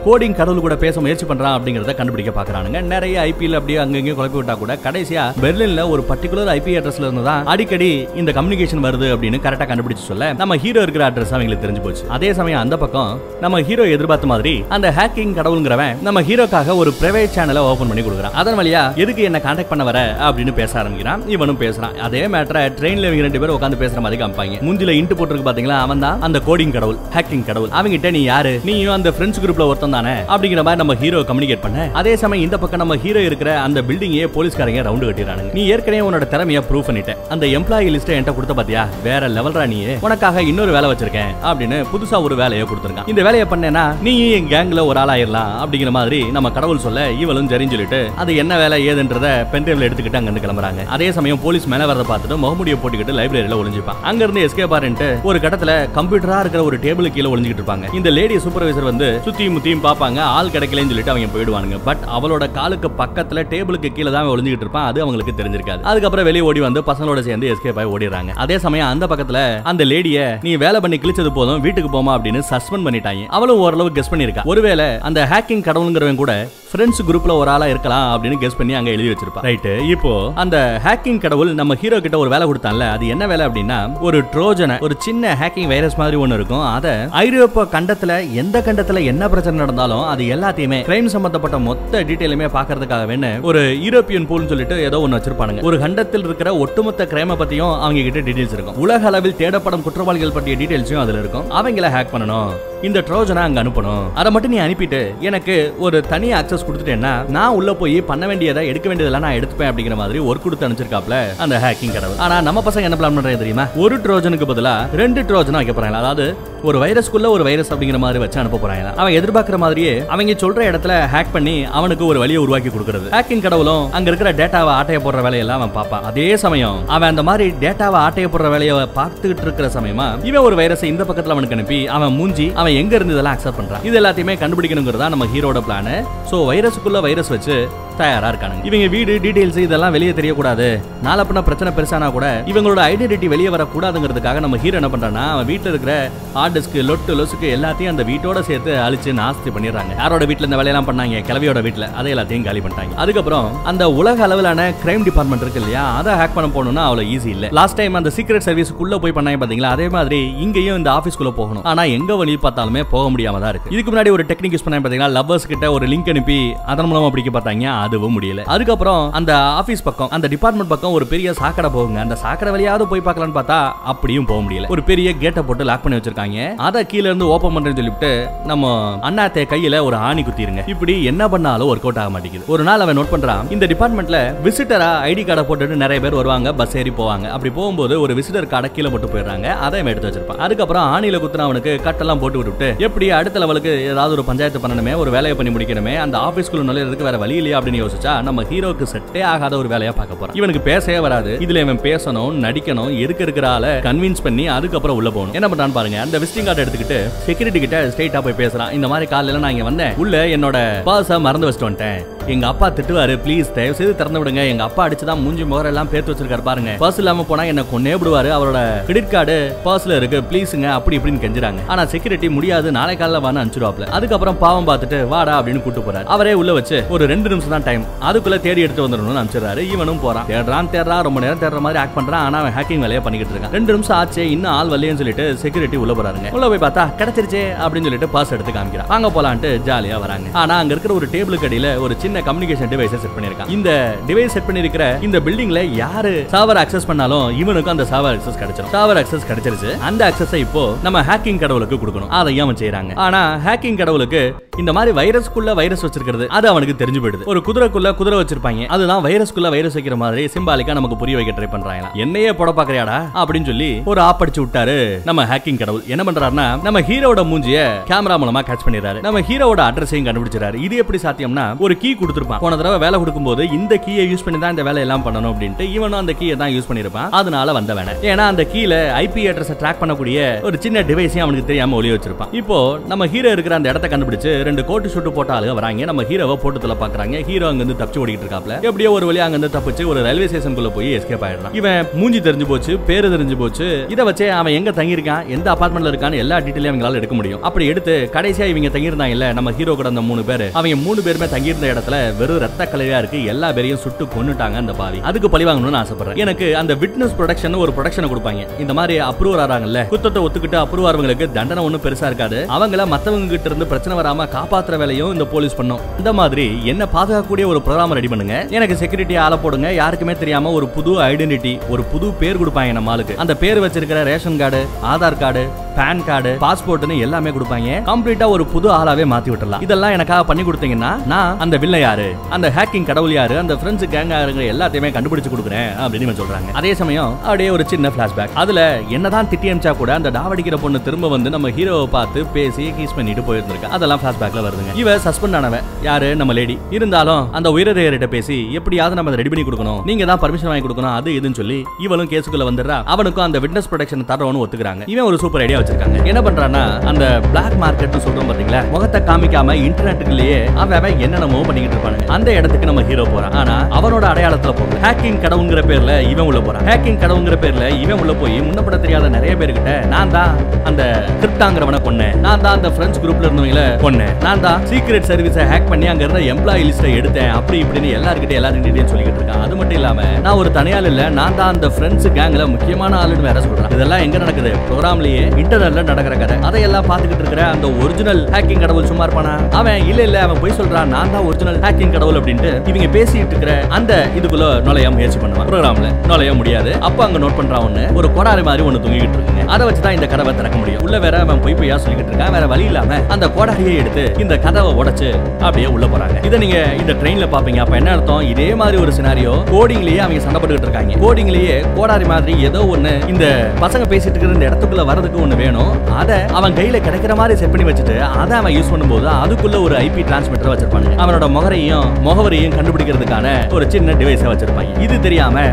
கோடிங் கடவுள் கூட பேச முயற்சி பண்றான் அப்படிங்கறத கண்டுபிடிக்க பாக்குறானுங்க. நிறைய ஐபிஎல் அப்படியே அங்கங்கே குழப்பி விட்டா கூட கடைசியா பெர்லின்ல ஒரு பர்டிகுலர் ஐபி அட்ரஸ்ல இருந்து தான் அடிக்கடி இந்த கம்யூனிகேஷன் வருது அப்படின்னு கரெக்டா கண்டுபிடிச்சு சொல்ல நம்ம ஹீரோ இருக்கிற அட்ரஸ் அவங்களுக்கு தெரிஞ்சு போச்சு. அதே சமயம் அந்த பக்கம் நம்ம ஹீரோ எதிர்பார்த்த மாதிரி அந்த ஹேக்கிங் கடவுளுங்கிறவன் நம்ம ஹீரோக்காக ஒரு பிரைவேட் சேனலை ஓபன் பண்ணி கொடுக்குறான். அதன் வழியா எதுக்கு என்ன கான்டாக்ட் பண்ண வர அப்படின்னு பேச ஆரம்பிக்கிறான். இவனும் பேசுறான். அதே மேட்டரை ட்ரெயின்ல இவங்க ரெண்டு பேரும் உட்காந்து பேசுற மாதிரி காமிப்பாங்க. முந்தில இன்ட்டு போட்டுருக்கு பாத்தீங்களா? அவன் தான் அந்த கோடிங் கடவுள் ஹேக்கிங் கடவுள். அவங்கிட்ட நீ யாரு? நீயும் அந்த ஃப்ரெண்ட்ஸ் குரூப்ல ஒருத்தன் தானே? அப்படிங்கிற மாதிரி நம்ம ஹீரோ கம்யூனிகேட் பண்ண? அதே சமயம் இந்த பக்கம் நம்ம ஹீரோ இருக்கிற அந்த பில்டிங்கே போலீஸ்காரங்க ரவுண்டு கட்டிடுறாங்க நீ ஏற்கனவே உன்னோட திறமைய ப்ரூவ் பண்ணிட்ட. அந்த எம்ப்ளாயி லிஸ்ட் என்கிட்ட கொடுத்த பாத்தியா? வேற லெவல்ரா நீ உனக்காக இன்னொரு வேலை வச்சிருக்கேன் அப்படின்னு புதுசா ஒரு வேலையை கொடுத்துருக்கான். இந்த வேலையை பண்ணேன்னா நீயும் என் கேங்ல ஒரு ஆளாயிரலாம் அப்படிங்கிற மாதிரி நம்ம கடவுள் சொல்ல இவளும் சரின்னு சொல்லிட்டு அது என்ன வேலை ஏதுன்றத பென்ட்ரைவ்ல எடுத்துக்கிட்டு அங்க இருந்து கிளம்புறாங்க. அதே சமயம் போலீஸ் மேல வரத பார்த்துட்டு முகமுடியை போட்டுக்கிட்டு லைப்ரரியில ஒளிஞ்சுப்பான். அங்க இருந்து எஸ்கேப் ஆரன்ட்டு ஒரு கட்டத்துல கம்ப்யூட்டரா இருக்கிற ஒரு டேபிள் கீழே ஒளிஞ்சுக்கிட்டு இருப்பாங்க. இந்த லேடி சூப்பர்வைசர் வந்து சுத்தியும் முத்தியும் பார்ப்பாங்க ஆள் கிடைக்கலன்னு சொல்லிட்டு அவங்க போயிடுவானுங்க. பட் அவளோட காலுக்கு பக்கத்துல டேபிளுக்கு கீழே தான் அவன் ஒளிஞ்சுக்கிட்டு இருப்பான். அது அவங்களுக்கு தெரிஞ்சிருக்காது. அதுக்கப்புறம் வெளியே ஓடி வந்து பசங்களோட சேர்ந்து எஸ்கேப் ஆகி ஓடிடுறாங்க. அதே சமயம் அந்த பக்கத்துல அந்த லேடிய நீ வேலை பண்ணி கிழிச்சது போதும் வீட்டுக்கு போமா அப்படின்னு சஸ்பெண்ட் பண்ணிட்டாங்க. அவளும் ஓரளவு கெஸ் பண்ணிருக்கா ஒருவேளை அந்த ஹேக்கிங் கடவுளுங்கிறவன் கூட ஃப்ரெண்ட்ஸ் குரூப்ல ஒரு ஆளா இருக்கலாம் அப்படின்னு கெஸ் பண்ணி அங்க எழுதி வச்சிருப்பா. ரைட் இப்போ அந்த ஹேக்கிங் கடவுள் நம்ம ஹீரோ கிட்ட ஒரு வேலை கொடுத்தான்ல. அது என்ன வேலை அப்படின்னா ஒரு ட்ரோஜனை ஒரு சின்ன ஹேக்கிங் வைரஸ் மாதிரி ஒன்னு இருக்கும். அதை ஐரோப்பா கண்டத்துல எந்த கண்டத்துல என்ன பிரச்சனை நடந்தாலும் அது எல்லாத்தையுமே கிரைம் சம்பந்தப்பட்ட மொத்த டீட்டெயிலுமே பாக்குறதுக்காக வேணு ஒரு யூரோப்பியன் பூல்னு சொல்லிட்டு ஏதோ ஒன்று வச்சிருப்பாங்க ஒரு கண்டத்தில் இருக்கிற ஒட்டுமொத்த கிரைம பத்தியும் அவங்க கிட்ட டீடைல்ஸ் இருக்கும். உலக அளவில் தேடப்படும் குற்றவாளிகள் பற்றிய டீடைல்ஸும் அதுல இருக்கும். அவங்கள ஹேக் பண்ணணும். இந்த ட்ரோஜனை அங்க அனுப்பணும். அதை மட்டும் நீ அனுப்பிட்டு எனக்கு ஒரு தனி அக்சஸ் கொடுத்துட்டேன்னா நான் உள்ள போய் பண்ண வேண்டியதை எடுக்க வேண்டியதெல்லாம் நான் எடுத்துப்பேன் அப்படிங்கிற மாதிரி ஒர்க் கொடுத்து அனுப்பிச்சிருக்காப்ல அந்த ஹேக்கிங் கடவுள். ஆனா நம்ம பசங்க என்ன பிளான் பண்றது தெரியுமா? ஒரு ட்ரோஜனுக்கு பதிலா ரெண்டு ட்ரோஜன் வைக்க போறாங்க அதாவது ஒரு வைரஸ்க்குள்ள ஒரு வைரஸ் அப்படிங்கிற மாதிரி வச்சு அனுப்ப போறாங்க அவன் எதிர்பார்க்கிற மாதிரியே அவங்க சொல்ற இடத்துல ஹேக் பண்ணி அவனுக்கு ஒரு வழியை உருவாக்கி கொடுக்கறது. ஹேக்கிங் கடவுளும் அங்க இருக்கிற டேட்டாவை ஆட்டைய போடுற வேலையெல்லாம் அவன் பார்ப்பான். அதே சமயம் அவன் அந்த மாதிரி டேட்டாவை ஆட்டைய போடுற வேலையை பார்த்துக்கிட்டு இருக்கிற சமயமா இவன் ஒரு வைரஸை இந்த பக்கத்துல அவனுக்கு அனுப்பி அவன் மூஞ்சி அவன் எங்க இருந்து இதெல்லாம் அக்செப்ட் பண்றான். இது எல்லாத்தையுமே கண்டுபிடிக்கணுங்கிறதா நம்ம ஹீரோட பிளான் சோ வைரஸுக்குள்ள வைரஸ் வச்சு தயாரா இருக்கானுங்க. இவங்க வீடு டீடைல்ஸ் இதெல்லாம் வெளியே தெரியக்கூடாது. நாளப்பின பிரச்சனை பெருசானா கூட இவங்களோட ஐடென்டிட்டி வெளியே வரக்கூடாதுங்கிறதுக்காக நம்ம ஹீரோ என்ன பண்றான்னா அவன் வீட்டுல இருக்கிற ஹார்ட் டிஸ்க் லொட்டு லொசுக்கு எல்லாத்தையும் அந்த வீட்டோட சேர்த்து அழிச்சு நாஸ்தி பண்ணிடுறாங்க. யாரோட வீட்டுல இந்த வேலையெல்லாம் பண்ணாங்க? கிளவியோட வீட்டுல. அதை எல்லாத்தையும் காலி பண்ணிட்டாங்க. அதுக்கப்புறம் அந்த உலக அளவிலான கிரைம் டிபார்ட்மெண்ட் இருக்கு இல்லையா அதை ஹேக் பண்ண போகணும்னா அவ்வளவு ஈஸி இல்ல. லாஸ்ட் டைம் அந்த சீக்ரெட் சர்வீஸ்க்குள்ள போய் பண்ணாங்க பாத்தீங்களா அதே மாதிரி இங்கேயும் இந்த ஆபீஸ்க்குள்ள போகணும். ஆனா எங்க வழி பார்த்தாலுமே போக முடியாம தான் இருக்கு. இதுக்கு முன்னாடி ஒரு டெக்னிக் யூஸ் பண்ணாங்க பாத்தீங்களா லவ்வர்ஸ் கிட்ட ஒரு லிங்க் அனுப்பி அதன் மூலமா பிடிக்க பார்த்தாங்க. அதுவும் முடியல. அதுக்கப்புறம் அந்த ஆபீஸ் பக்கம் அந்த டிபார்ட்மெண்ட் பக்கம் ஒரு பெரிய சாக்கடை போகுங்க. அந்த சாக்கடை வழியாவது போய் பார்க்கலாம்னு பார்த்தா அப்படியும் போக முடியல. ஒரு பெரிய கேட்டை போட்டு லாக் பண்ணி வச்சிருக்காங்க. அதை கீழ இருந்து ஓபன் பண்றேன்னு சொல்லிட்டு நம்ம அண்ணாத்தே கையில ஒரு ஆணி குத்திருங்க. இப்படி என்ன பண்ணாலும் ஒர்க் அவுட் ஆக மாட்டேங்குது. ஒரு நாள் அவன் நோட் பண்றான் இந்த டிபார்ட்மெண்ட்ல விசிட்டரா ஐடி கார்டை போட்டுட்டு நிறைய பேர் வருவாங்க பஸ் ஏறி போவாங்க. அப்படி போகும்போது ஒரு விசிட்டர் கார்டை கீழே போட்டு போயிடுறாங்க. அதை எடுத்து வச்சிருப்பான். அதுக்கப்புறம் ஆணியில குத்துனவனுக்கு கட்டெல்லாம் போட்டு விட்டுட்டு எப்படி அடுத்த லெவலுக்கு ஏதாவது ஒரு பஞ்சாயத்து பண்ணணுமே ஒரு வேலையை பண்ணி முடிக்கணுமே அந்த ஆபீஸ்க்குள்ள நுழையிறதுக்கு வேற வழி இல்லையா அப்படின்னு யோசிச்சா நம்ம ஹீரோக்கு செட்டே ஆகாத ஒரு வேலையா பார்க்க போறான். இவனுக்கு பேசவே வராது. இதுல இவன் பேசணும் நடிக்கணும் எதுக்கு இருக்கிற ஆளை கன்வின்ஸ் பண்ணி அதுக்கப்புறம் உள்ள போகணும். என்ன பண்றான் பாருங்க. அந்த விசிட்டிங் கார்டு எடுத்துக்கிட்டு செக்யூரிட்டி கிட்ட ஸ்ட்ரைட்டா போய் பேசுறான். இந்த மாதிரி காலையில நான் இங்க வந்தேன். உள்ள என்னோட பர்ஸ மறந்து வச்சுட்டு வந்துட்டேன். எங்க அப்பா திட்டுவாரு ப்ளீஸ் தயவு செய்து திறந்து விடுங்க. எங்க அப்பா அடிச்சுதான் மூஞ்சி முகர எல்லாம் பேர்த்து வச்சிருக்காரு பாருங்க. பர்ஸ் இல்லாம போனா என்ன கொண்டே விடுவாரு. அவரோட கிரெடிட் கார்டு பர்ஸ்ல இருக்கு. ப்ளீஸுங்க அப்படி இப்படின்னு கெஞ்சுறாங்க. ஆனா செக்யூரிட்டி முடியாது. நாளை காலைல வான்னு அனுப்பிச்சிருவாப்ல அதுக்கப்புறம் பாவம் பார்த்துட்டு வாடா அப்படின்னு கூட்டு போறாரு. அவரே உள்ள வச்சு ஒரு ரெண்டு நிமிஷம் தான் டைம் அதுக்குள்ள தேடி எடுத்து வந்துடணும்னு அனுப்பிச்சிடுறாரு. இவனும் போறான். தேடுறான் தேடுறான். ரொம்ப நேரம் தேடுற மாதிரி ஆக்ட் பண்றான். ஆனா அவன் ஹேக்கிங் வேலையை பண்ணிக்கிட்டு இருக்கான். ரெண்டு நிமிஷம் ஆச்சு. இன்னும் ஆள் வரலையேன்னு சொல்லிட்டு செக்யூரிட்டி உள்ள போறாருங்க. உள்ள போய் பார்த்தா கிடைச்சிருச்சே அப்படின்னு சொல்லிட்டு பாஸ் எடுத்து காமிக்கிறான். வாங்க போலான்ட்டு ஜாலியா வராங்க. ஆனா அங்க இருக்கிற ஒரு டேபிளுக்கு அடியில ஒரு சின்ன சின்ன கம்யூனிகேஷன் டிவைஸ் செட் பண்ணிருக்கான் இந்த டிவைஸ் செட் பண்ணிருக்கிற இந்த பில்டிங்ல யாரு சாவர் அக்சஸ் பண்ணாலும் இவனுக்கும் அந்த சாவர் அக்சஸ் கிடைச்சிடும் சாவர் அக்சஸ் கிடைச்சிருச்சு. அந்த அக்சஸ் இப்போ நம்ம ஹேக்கிங் கடவுளுக்கு கொடுக்கணும். அதையும் அவன் செய்யறாங்க ஆனா ஹேக்கிங் கடவுளுக்கு இந்த மாதிரி வைரஸ்க்குள்ள வைரஸ் வச்சிருக்கிறது அது அவனுக்கு தெரிஞ்சு போயிடுது. ஒரு குதிரைக்குள்ள குதிரை வச்சிருப்பாங்க. அதுதான் வைரஸ்க்குள்ள வைரஸ் வைக்கிற மாதிரி சிம்பாலிக்கா நமக்கு புரிய வைக்க ட்ரை பண்றாங்க என்னையே போட பாக்குறியாடா அப்படின்னு சொல்லி ஒரு ஆப் அடிச்சு விட்டாரு நம்ம ஹேக்கிங் கடவுள். என்ன பண்றாருன்னா நம்ம ஹீரோட மூஞ்சிய கேமரா மூலமா கேட்ச் பண்ணிடுறாரு. நம்ம ஹீரோட அட்ரஸையும் கண்டுபிடிச்சிறாரு இது எப்படி சாத்தியம்னா ஒரு கீ கொடுத்துருப்பான். போன தடவை வேலை கொடுக்கும்போது இந்த கீயை யூஸ் பண்ணி தான் இந்த வேலை எல்லாம் பண்ணணும் அப்படின்ட்டு இவனும் அந்த கீயை தான் யூஸ் பண்ணிருப்பான் அதனால வந்தவன. ஏன்னா அந்த கீழ ஐபி அட்ரஸ் ட்ராக் பண்ணக்கூடிய ஒரு சின்ன டிவைஸையும் அவனுக்கு தெரியாம ஒளி வச்சிருப்பான். இப்போ நம்ம ஹீரோ இருக்கிற அந்த இடத்த கண்டுபிடிச்சு ரெண்டு கோட்டு ஷூட்டு போட்ட ஆளுக வராங்க. நம்ம ஹீரோவை போட்டத்துல பாக்குறாங்க. ஹீரோ அங்க இருந்து தப்பிச்சு ஓடிட்டு இருக்காப்ல. எப்படியோ ஒரு வழியா அங்க இருந்து தப்பிச்சு ஒரு ரயில்வே ஸ்டேஷனுக்குள்ள போய் எஸ்கேப் ஆயிடுறான். இவன் மூஞ்சி தெரிஞ்சு போச்சு பேரு தெரிஞ்சு போச்சு. இதை வச்சே அவன் எங்க தங்கியிருக்கான்? எந்த அபார்ட்மெண்ட்ல இருக்கான்னு எல்லா டீட்டெயிலும் அவங்களால எடுக்க முடியும். அப்படி எடுத்து கடைசியா இவங்க தங்கியிருந்தாங்க இல்ல நம்ம ஹீரோ கூட அந்த மூணு பேர். அவங்க மூணு பேருமே தங்கியிருந்த இடத்துல வெறும் ரத்த கலையா இருக்கு. எல்லா பேரையும் சுட்டு கொண்டுட்டாங்க அந்த பாவி. அதுக்கு பழி வாங்கணும்னு ஆசைப்படுறேன். எனக்கு அந்த விட்னஸ் ப்ரொடக்ஷன் ஒரு ப்ரொடக்ஷனை கொடுப்பாங்க. இந்த மாதிரி அப்ரூவர் ஆறாங்கல்ல. குத்தத்தை ஒத்துக்கிட்டு அப்ரூவ் ஆறவங்களுக்கு தண்டனை ஒன்றும் பெருசா இருக்காது. அவங்கள மத்தவங்க கிட்ட இருந்து பிரச்சனை வராம காப்பாத்துற வேலையும் இந்த போலீஸ் பண்ணும். இந்த மாதிரி என்ன பாதுகாக்கக்கூடிய ஒரு ப்ரோக்ராம் ரெடி பண்ணுங்க. எனக்கு செக்யூரிட்டி ஆள போடுங்க. யாருக்குமே தெரியாம ஒரு புது ஐடென்டிட்டி ஒரு புது பேர் கொடுப்பாங்க நம்ம ஆளுக்கு. அந்த பேர் வச்சிருக்கிற ration card Aadhaar card pan card பாஸ்போர்ட்னு எல்லாமே கொடுப்பாங்க. கம்ப்ளீட்டா ஒரு புது ஆளாவே மாத்தி விட்டுலாம் இதெல்லாம் எனக்காக பண்ணி கொடுத்தீங்கன்னா நான் அந்த வில்ல யாரு? அந்த ஹேக்கிங் கடவுள் யாரு? அந்த ஃப்ரெண்ட்ஸ் கேங் யாருங்க எல்லாத்தையுமே கண்டுபிடிச்சு கொடுக்குறேன் அப்படின்னு இவன் சொல்றாங்க. அதே சமயம் அப்படியே ஒரு சின்ன பிளாஷ்பேக் அதுல என்னதான் திட்டி அமிச்சா கூட அந்த டாவடிக்கிற பொண்ணு திரும்ப வந்து நம்ம ஹீரோவை பார்த்து பேசி கீஸ் பண்ணிட்டு போயிருந்திருக்கா. அதெல்லாம் பிளாஷ்பேக்ல வருதுங்க. இவ சஸ்பெண்ட் ஆனவன். யாரு? நம்ம லேடி இருந்தாலும் அந்த உயரதிகாரிட்ட பேசி எப்படியாவது நம்ம ரெடி பண்ணி கொடுக்கணும். நீங்க தான் பர்மிஷன் வாங்கி கொடுக்கணும். அது இதுன்னு சொல்லி இவளும் கேஸுக்குள்ள வந்துடுறா. அவனுக்கும் அந்த விட்னஸ் ப்ரொடக்ஷன் தரோன்னு ஒத்துக்கிறாங்க. இவன் ஒரு சூப்பர் ஐடியா வச்சிருக்காங்க. என்ன பண்றான்னா அந்த பிளாக் மார்க்கெட் சொல்றோம் பாத்தீங்களா? முகத்தை காமிக்காம இன்டர்நெட்டுக்குள்ளேயே அவன் என்னென்னமோ என்னென்னமோ பண்ணிட்டு இருப்பானுங்க. அந்த இடத்துக்கு நம்ம ஹீரோ போறான். ஆனா அவனோட அடையாளத்துல போறான் ஹேக்கிங் கடவுங்கிற பேர்ல இவன் உள்ள போறான். ஹேக்கிங் கடவுங்கிற பேர்ல இவன் உள்ள போய் முன்னப்பட தெரியாத நிறைய பேர்கிட்ட நான் தான் அந்த கிரிப்டாங்கிறவனை கொன்னேன். நான் தான் அந்த பிரெஞ்சு குரூப்ல இருந்தவங்கள கொன்னேன். நான் தான் சீக்ரெட் சர்வீஸை ஹேக் பண்ணி அங்க இருந்த எம்ப்ளாயி லிஸ்ட்டை எடுத்தேன். அப்படி இப்படின்னு எல்லாருக்கிட்ட எல்லாரும் டீடைல் சொல்லிக்கிட்டு இருக்கான் அது மட்டும் இல்லாம நான் ஒரு தனியால் இல்ல நான் தான் அந்த ஃப்ரெண்ட்ஸ் கேங்ல முக்கியமான ஆளுன்னு வேற சொல்றேன். இதெல்லாம் எங்க நடக்குது? ப்ரோக்ராம்லயே இன்டர்நெட்ல நடக்கிற கதை. அதையெல்லாம் பாத்துக்கிட்டு இருக்கிற அந்த ஒரிஜினல் ஹேக்கிங் கடவுள் சும்மா இருப்பானா? அவன் இல்ல இல்ல அவன் போய் சொல்றான். நான் தான் ஒரிஜினல் ஹேக்கிங் கடவுள் அப்படின்ட்டு இவங்க பேசிட்டு இருக்கிற அந்த இதுக்குள்ள நுழைய முயற்சி பண்ணுவான் ப்ரோக்ராம்ல நுழைய முடியாது. அப்ப அங்க நோட் பண்றான் ஒண்ணு ஒரு கொடாரி மாதிரி ஒண்ணு தூங்கிட்டு இருக்குங்க. அதை வச்சு தான் இந்த கதவை திறக்க முடியும். உள்ள வேற அவன் பொய் பொய்யா சொல்லிக்கிட்டு இருக்கான். வேற வழி இல்லாம அந்த கொடாரியை எடுத்து இந்த கதவை உடைச்சு அப்படியே உள்ள போறாங்க. இதை நீங்க இந்த ட்ரெயின்ல பாப்பீங்க. அப்ப என்ன அர்த்தம்? இதே மாதிரி ஒரு சினாரியோ கோடிங்லயே அவங்க சண்டைப்பட்டுக்கிட்டு இருக்காங்க. கோடிங்லயே கோடாரி மாதிரி ஏதோ ஒண்ணு இந்த பசங்க பேசிட்டு இருக்கிற இந்த இடத்துக்குள்ள வரதுக்கு ஒண்ணு வேணும். அதை அவன் கையில கிடைக்கிற மாதிரி செட் பண்ணி வச்சுட்டு அதை அவன் யூஸ் பண்ணும்போது அதுக்குள்ள ஒரு ஐபி டிரான்ஸ்மிட்டர் வச்சிருப்பாங்க அவனோட முக நபரையும் முகவரியும் கண்டுபிடிக்கிறதுக்கான ஒரு சின்ன டிவைஸை வச்சிருப்பாங்க. இது தெரியாம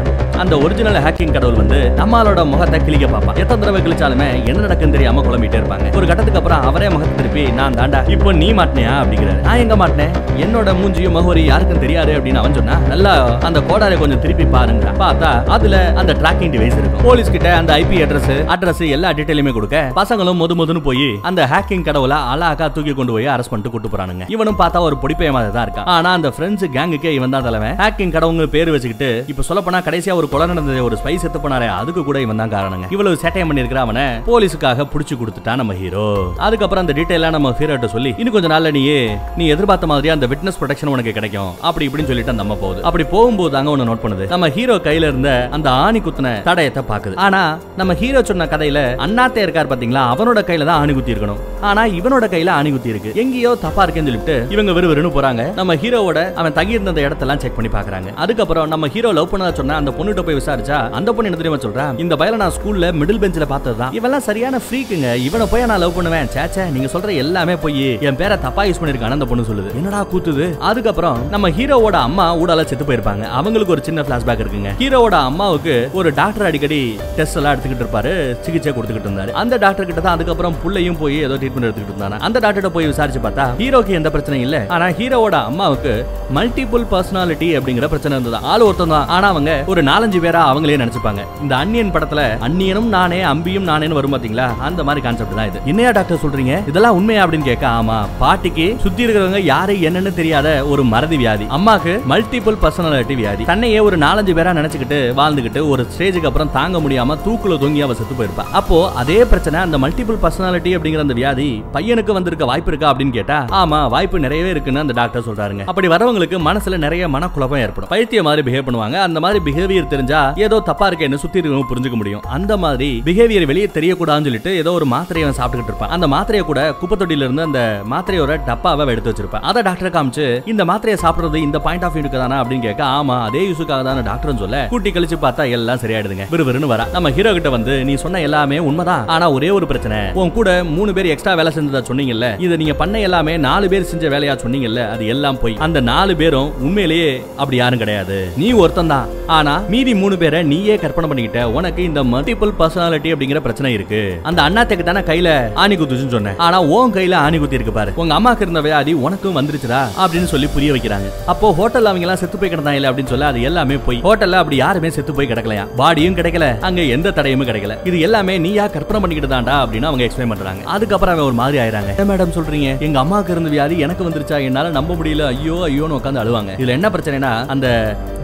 அந்த ஒரிஜினல் ஹேக்கிங் கடவுள் வந்து நம்மளோட முகத்தை கிளிக்க பார்ப்பான். எத்தனை தடவை கிழிச்சாலுமே என்ன நடக்குன்னு தெரியாம குழம்பிட்டே இருப்பாங்க. ஒரு கட்டத்துக்கு அப்புறம் அவரே முகத்தை திருப்பி நான் தாண்டா இப்போ நீ மாட்டினியா? அப்படிங்கிறாரு. நான் எங்க மாட்டினேன்? என்னோட மூஞ்சியும் முகவரி யாருக்கும் தெரியாது அப்படின்னு அவன் சொன்னா நல்லா அந்த கோடாரை கொஞ்சம் திருப்பி பாருங்க பார்த்தா அதுல அந்த டிராக்கிங் டிவைஸ் இருக்கும். போலீஸ் கிட்ட அந்த ஐபி அட்ரஸ் அட்ரஸ் எல்லா டீட்டெயிலுமே கொடுக்க பசங்களும் முது முதுன்னு போய் அந்த ஹேக்கிங் கடவுளை அழகா தூக்கி கொண்டு போய் அரெஸ்ட் பண்ணிட்டு கூட்டு போறானுங்க. இவனும் பார்த்தா ஒரு பொடிப்பைய தான் இருக்கான். ஆனா அந்த ஃப்ரெண்ட்ஸ் கேங்குக்கே இவன் தான் தலைவன். ஹேக்கிங் கடவுங்க பேர் வச்சுக்கிட்டு இப்ப சொல்ல போனா கடைசியா ஒரு கொலை நடந்தது ஒரு ஸ்பை செத்து போனாரே அதுக்கு கூட இவன் தான் காரணங்க. இவ்வளவு சேட்டையம் பண்ணிருக்கிற அவனை போலீஸுக்காக புடிச்சு கொடுத்துட்டான் நம்ம ஹீரோ அதுக்கப்புறம் அந்த டீடைலாம் நம்ம ஹீரோட்ட சொல்லி இன்னும் கொஞ்ச நாள்ல நீ நீ எதிர்பார்த்த மாதிரி அந்த விட்னஸ் ப்ரொடெக்ஷன் உனக்கு கிடைக்கும். அப்படி இப்படின்னு சொல்லிட்டு நம்ம போகுது. அப்படி போகும்போது தாங்க ஒன்னு நோட் பண்ணுது. நம்ம ஹீரோ கையில இருந்த அந்த ஆணி குத்துன தடயத்தை பாக்குது ஆனா நம்ம ஹீரோ சொன்ன கதையில அண்ணாத்தே இருக்கார் பாத்தீங்களா? அவனோட கையில தான் ஆணி குத்தி இருக்கணும் ஆனா இவனோட கையில ஆணி குத்தி இருக்கு எங்கேயோ தப்பா இருக்கேன்னு சொல்லிட்டு இவங்க விறுவிறுன்னு போறாங்க. நம்ம ஹீரோவோட அவன் தங்கி இருந்த இடத்தெல்லாம் செக் பண்ணி பாக்குறாங்க அதுக்கப்புறம் நம்ம ஹீரோ லவ் பண்ண சொன்னா அந்த பொண்ணுகிட்ட போய் விசாரிச்சா அந்த பொண்ணு என்ன தெரியுமா சொல்றா? இந்த பயல நான் ஸ்கூல்ல மிடில் பெஞ்சில பார்த்ததுதான் இவெல்லாம் சரியான ஃப்ரீக்குங்க இவனை போய் நான் லவ் பண்ணுவேன். சேச்சே நீங்க சொல்ற எல்லாமே போய். என் பேரை தப்பா யூஸ் பண்ணிருக்கான அந்த பொண்ணு சொல்லுது. என்னடா கூத்துது? அதுக்கப்புறம் நம்ம ஹீரோவோட அம்மா ஊடால செத்து போயிருப்பாங்க. அவங்களுக்கு ஒரு சின்ன பிளாஷ்பேக் இருக்குங்க. ஹீரோவோட அம்மாவுக்கு ஒரு டாக்டர் அடிக்கடி டெஸ்ட் எல்லாம் எடுத்துக்கிட்டு இருப்பாரு. சிகிச்சை கொடுத்துக்கிட்டு இருந்தாரு. அந்த டாக்டர் கிட்ட தான் அதுக்கப்புறம் புள்ளையும் போய் ஏதோ ட்ரீட்மெண்ட் எடுத்துக்கிட்டு இருந்தாங்க அந்த டாக்டர்கிட்ட போய் விசாரிச்சு பார்த்தா ஹீரோக்கு எந்த பிரச்சனையும் இல்ல. ஆனா ஹீரோவோட அம்மாவுக்கு மல்டிபிள் பர்சனாலிட்டி அப்படிங்கிற பிரச்சனை இருந்தது. ஆள் ஒருத்தன் தான் ஆனா அவங்க ஒரு நாலஞ்சு பேரா அவங்களே நினைச்சுப்பாங்க. இந்த அன்னியன் படத்துல அன்னியனும் நானே அம்பியும் நானேன்னு வரும் பாத்தீங்களா? அந்த மாதிரி கான்செப்ட் தான் இது. என்னையா டாக்டர் சொல்றீங்க? இதெல்லாம் உண்மையா அப்படின்னு கேட்க ஆமா. பாட்டிக்கு சுத்தி இருக்கிறவங்க யாரு என்னன்னு தெரியாத ஒரு மறதி வியாதி. அம்மாக்கு மல்டிபிள் பர்சனாலிட்டி வியாதி. தன்னையே ஒரு நாலஞ்சு பேரா நினைச்சுக்கிட்டு வாழ்ந்துகிட்டு ஒரு ஸ்டேஜுக்கு அப்புறம் தாங்க முடியாம தூக்குல தொங்கி அவ செத்து போயிருப்பா. அப்போ அதே பிரச்சனை அந்த மல்டிபிள் பர்சனாலிட்டி அப்படிங்கிற அந்த வியாதி பையனுக்கு வந்திருக்க வாய்ப்பு இருக்கா அப்படின்னு கேட்டா ஆமா வாய்ப்பு நிறையவே இருக்குன்னு அந்த டாக்டர் சொல்றாருங்க அப்படி வரவங்களுக்கு மனசுல நிறைய மனக்குழப்பம் ஏற்படும். பைத்திய மாதிரி பிஹேவ் பண்ணுவாங்க. அந்த மாதிரி பிஹேவியர் தெரிஞ்சா ஏதோ தப்பா இருக்கேன்னு சுத்தி இருக்கவங்க புரிஞ்சுக்க முடியும். அந்த மாதிரி பிஹேவியர் வெளியே தெரியக்கூடாதுன்னு சொல்லிட்டு ஏதோ ஒரு மாத்திரையை அவன் சாப்பிட்டுக்கிட்டு இருப்பான். அந்த மாத்திரையை கூட குப்பை தொட்டியில இருந்து அந்த மாத்திரையோட டப்பாவை எடுத்து வச்சிருப்பான். அதை டாக்டர் காமிச்சு இந்த மாத்திரையை சாப்பிடுறது இந்த பாயிண்ட் ஆஃப் வியூக்கு தானே? அப்படின்னு கேட்க ஆமா அதே யூஸுக்காக தானே டாக்டர் சொல்ல. கூட்டி கழிச்சு பார்த்தா எல்லாம் சரியாயிடுதுங்க. விறுவிறுன்னு வரா. நம்ம ஹீரோ கிட்ட வந்து நீ சொன்ன எல்லாமே உண்மைதான். ஆனா ஒரே ஒரு பிரச்சனை. உன் கூட மூணு பேர் எக்ஸ்ட்ரா வேலை செஞ்சதா சொன்னீங்கல்ல. இதை நீங்க பண்ண எல்லாமே நாலு பேர் செஞ்ச வேலையா சொன்னீங்கல்ல. அது எல்லாம் போய். அந்த நாலு பேரும் உண்மையிலேயே அப்படி யாரும் கிடையாது. நீ ஒருத்தன் தான். ஆனா மீதி மூணு பேரை நீயே கற்பனை பண்ணிக்கிட்ட உனக்கு இந்த மல்டிபிள் பர்சனாலிட்டி அப்படிங்கிற பிரச்சனை இருக்கு. அந்த அண்ணாத்துக்கு தானே கையில ஆணி குத்துச்சுன்னு சொன்னேன். ஆனா உன் கையில ஆணி குத்தி இருக்கு பாரு. உங்க அம்மாக்கு இருந்த வியாதி உனக்கும் வந்துருச்சுடா அப்படின்னு சொல்லி புரிய வைக்கிறாங்க. அப்போ ஹோட்டல் அவங்க எல்லாம் செத்து போய் கிடந்தாங்க அப்படின்னு சொல்ல அது எல்லாமே போய். ஹோட்டல்ல அப்படி யாருமே செத்து போய் கிடக்கலையா? பாடியும் கிடைக்கல. அங்க எந்த தடையுமே கிடைக்கல. இது எல்லாமே நீயா கற்பனை பண்ணிக்கிட்டு தான்டா அப்படின்னு அவங்க எக்ஸ்பிளைன் பண்றாங்க. அதுக்கப்புறம் அவன் ஒரு மாதிரி ஆயிராங்க மேடம் சொல்றீங்க? எங்க அம்மாவுக்கு இருந்த வியாதி எனக்கு வந்துருச்சா? என்னால நம்ப முடியல. ஐயோ ஐயோன்னு உட்காந்து அழுவாங்க. இதுல என்ன பிரச்சனைனா அந்த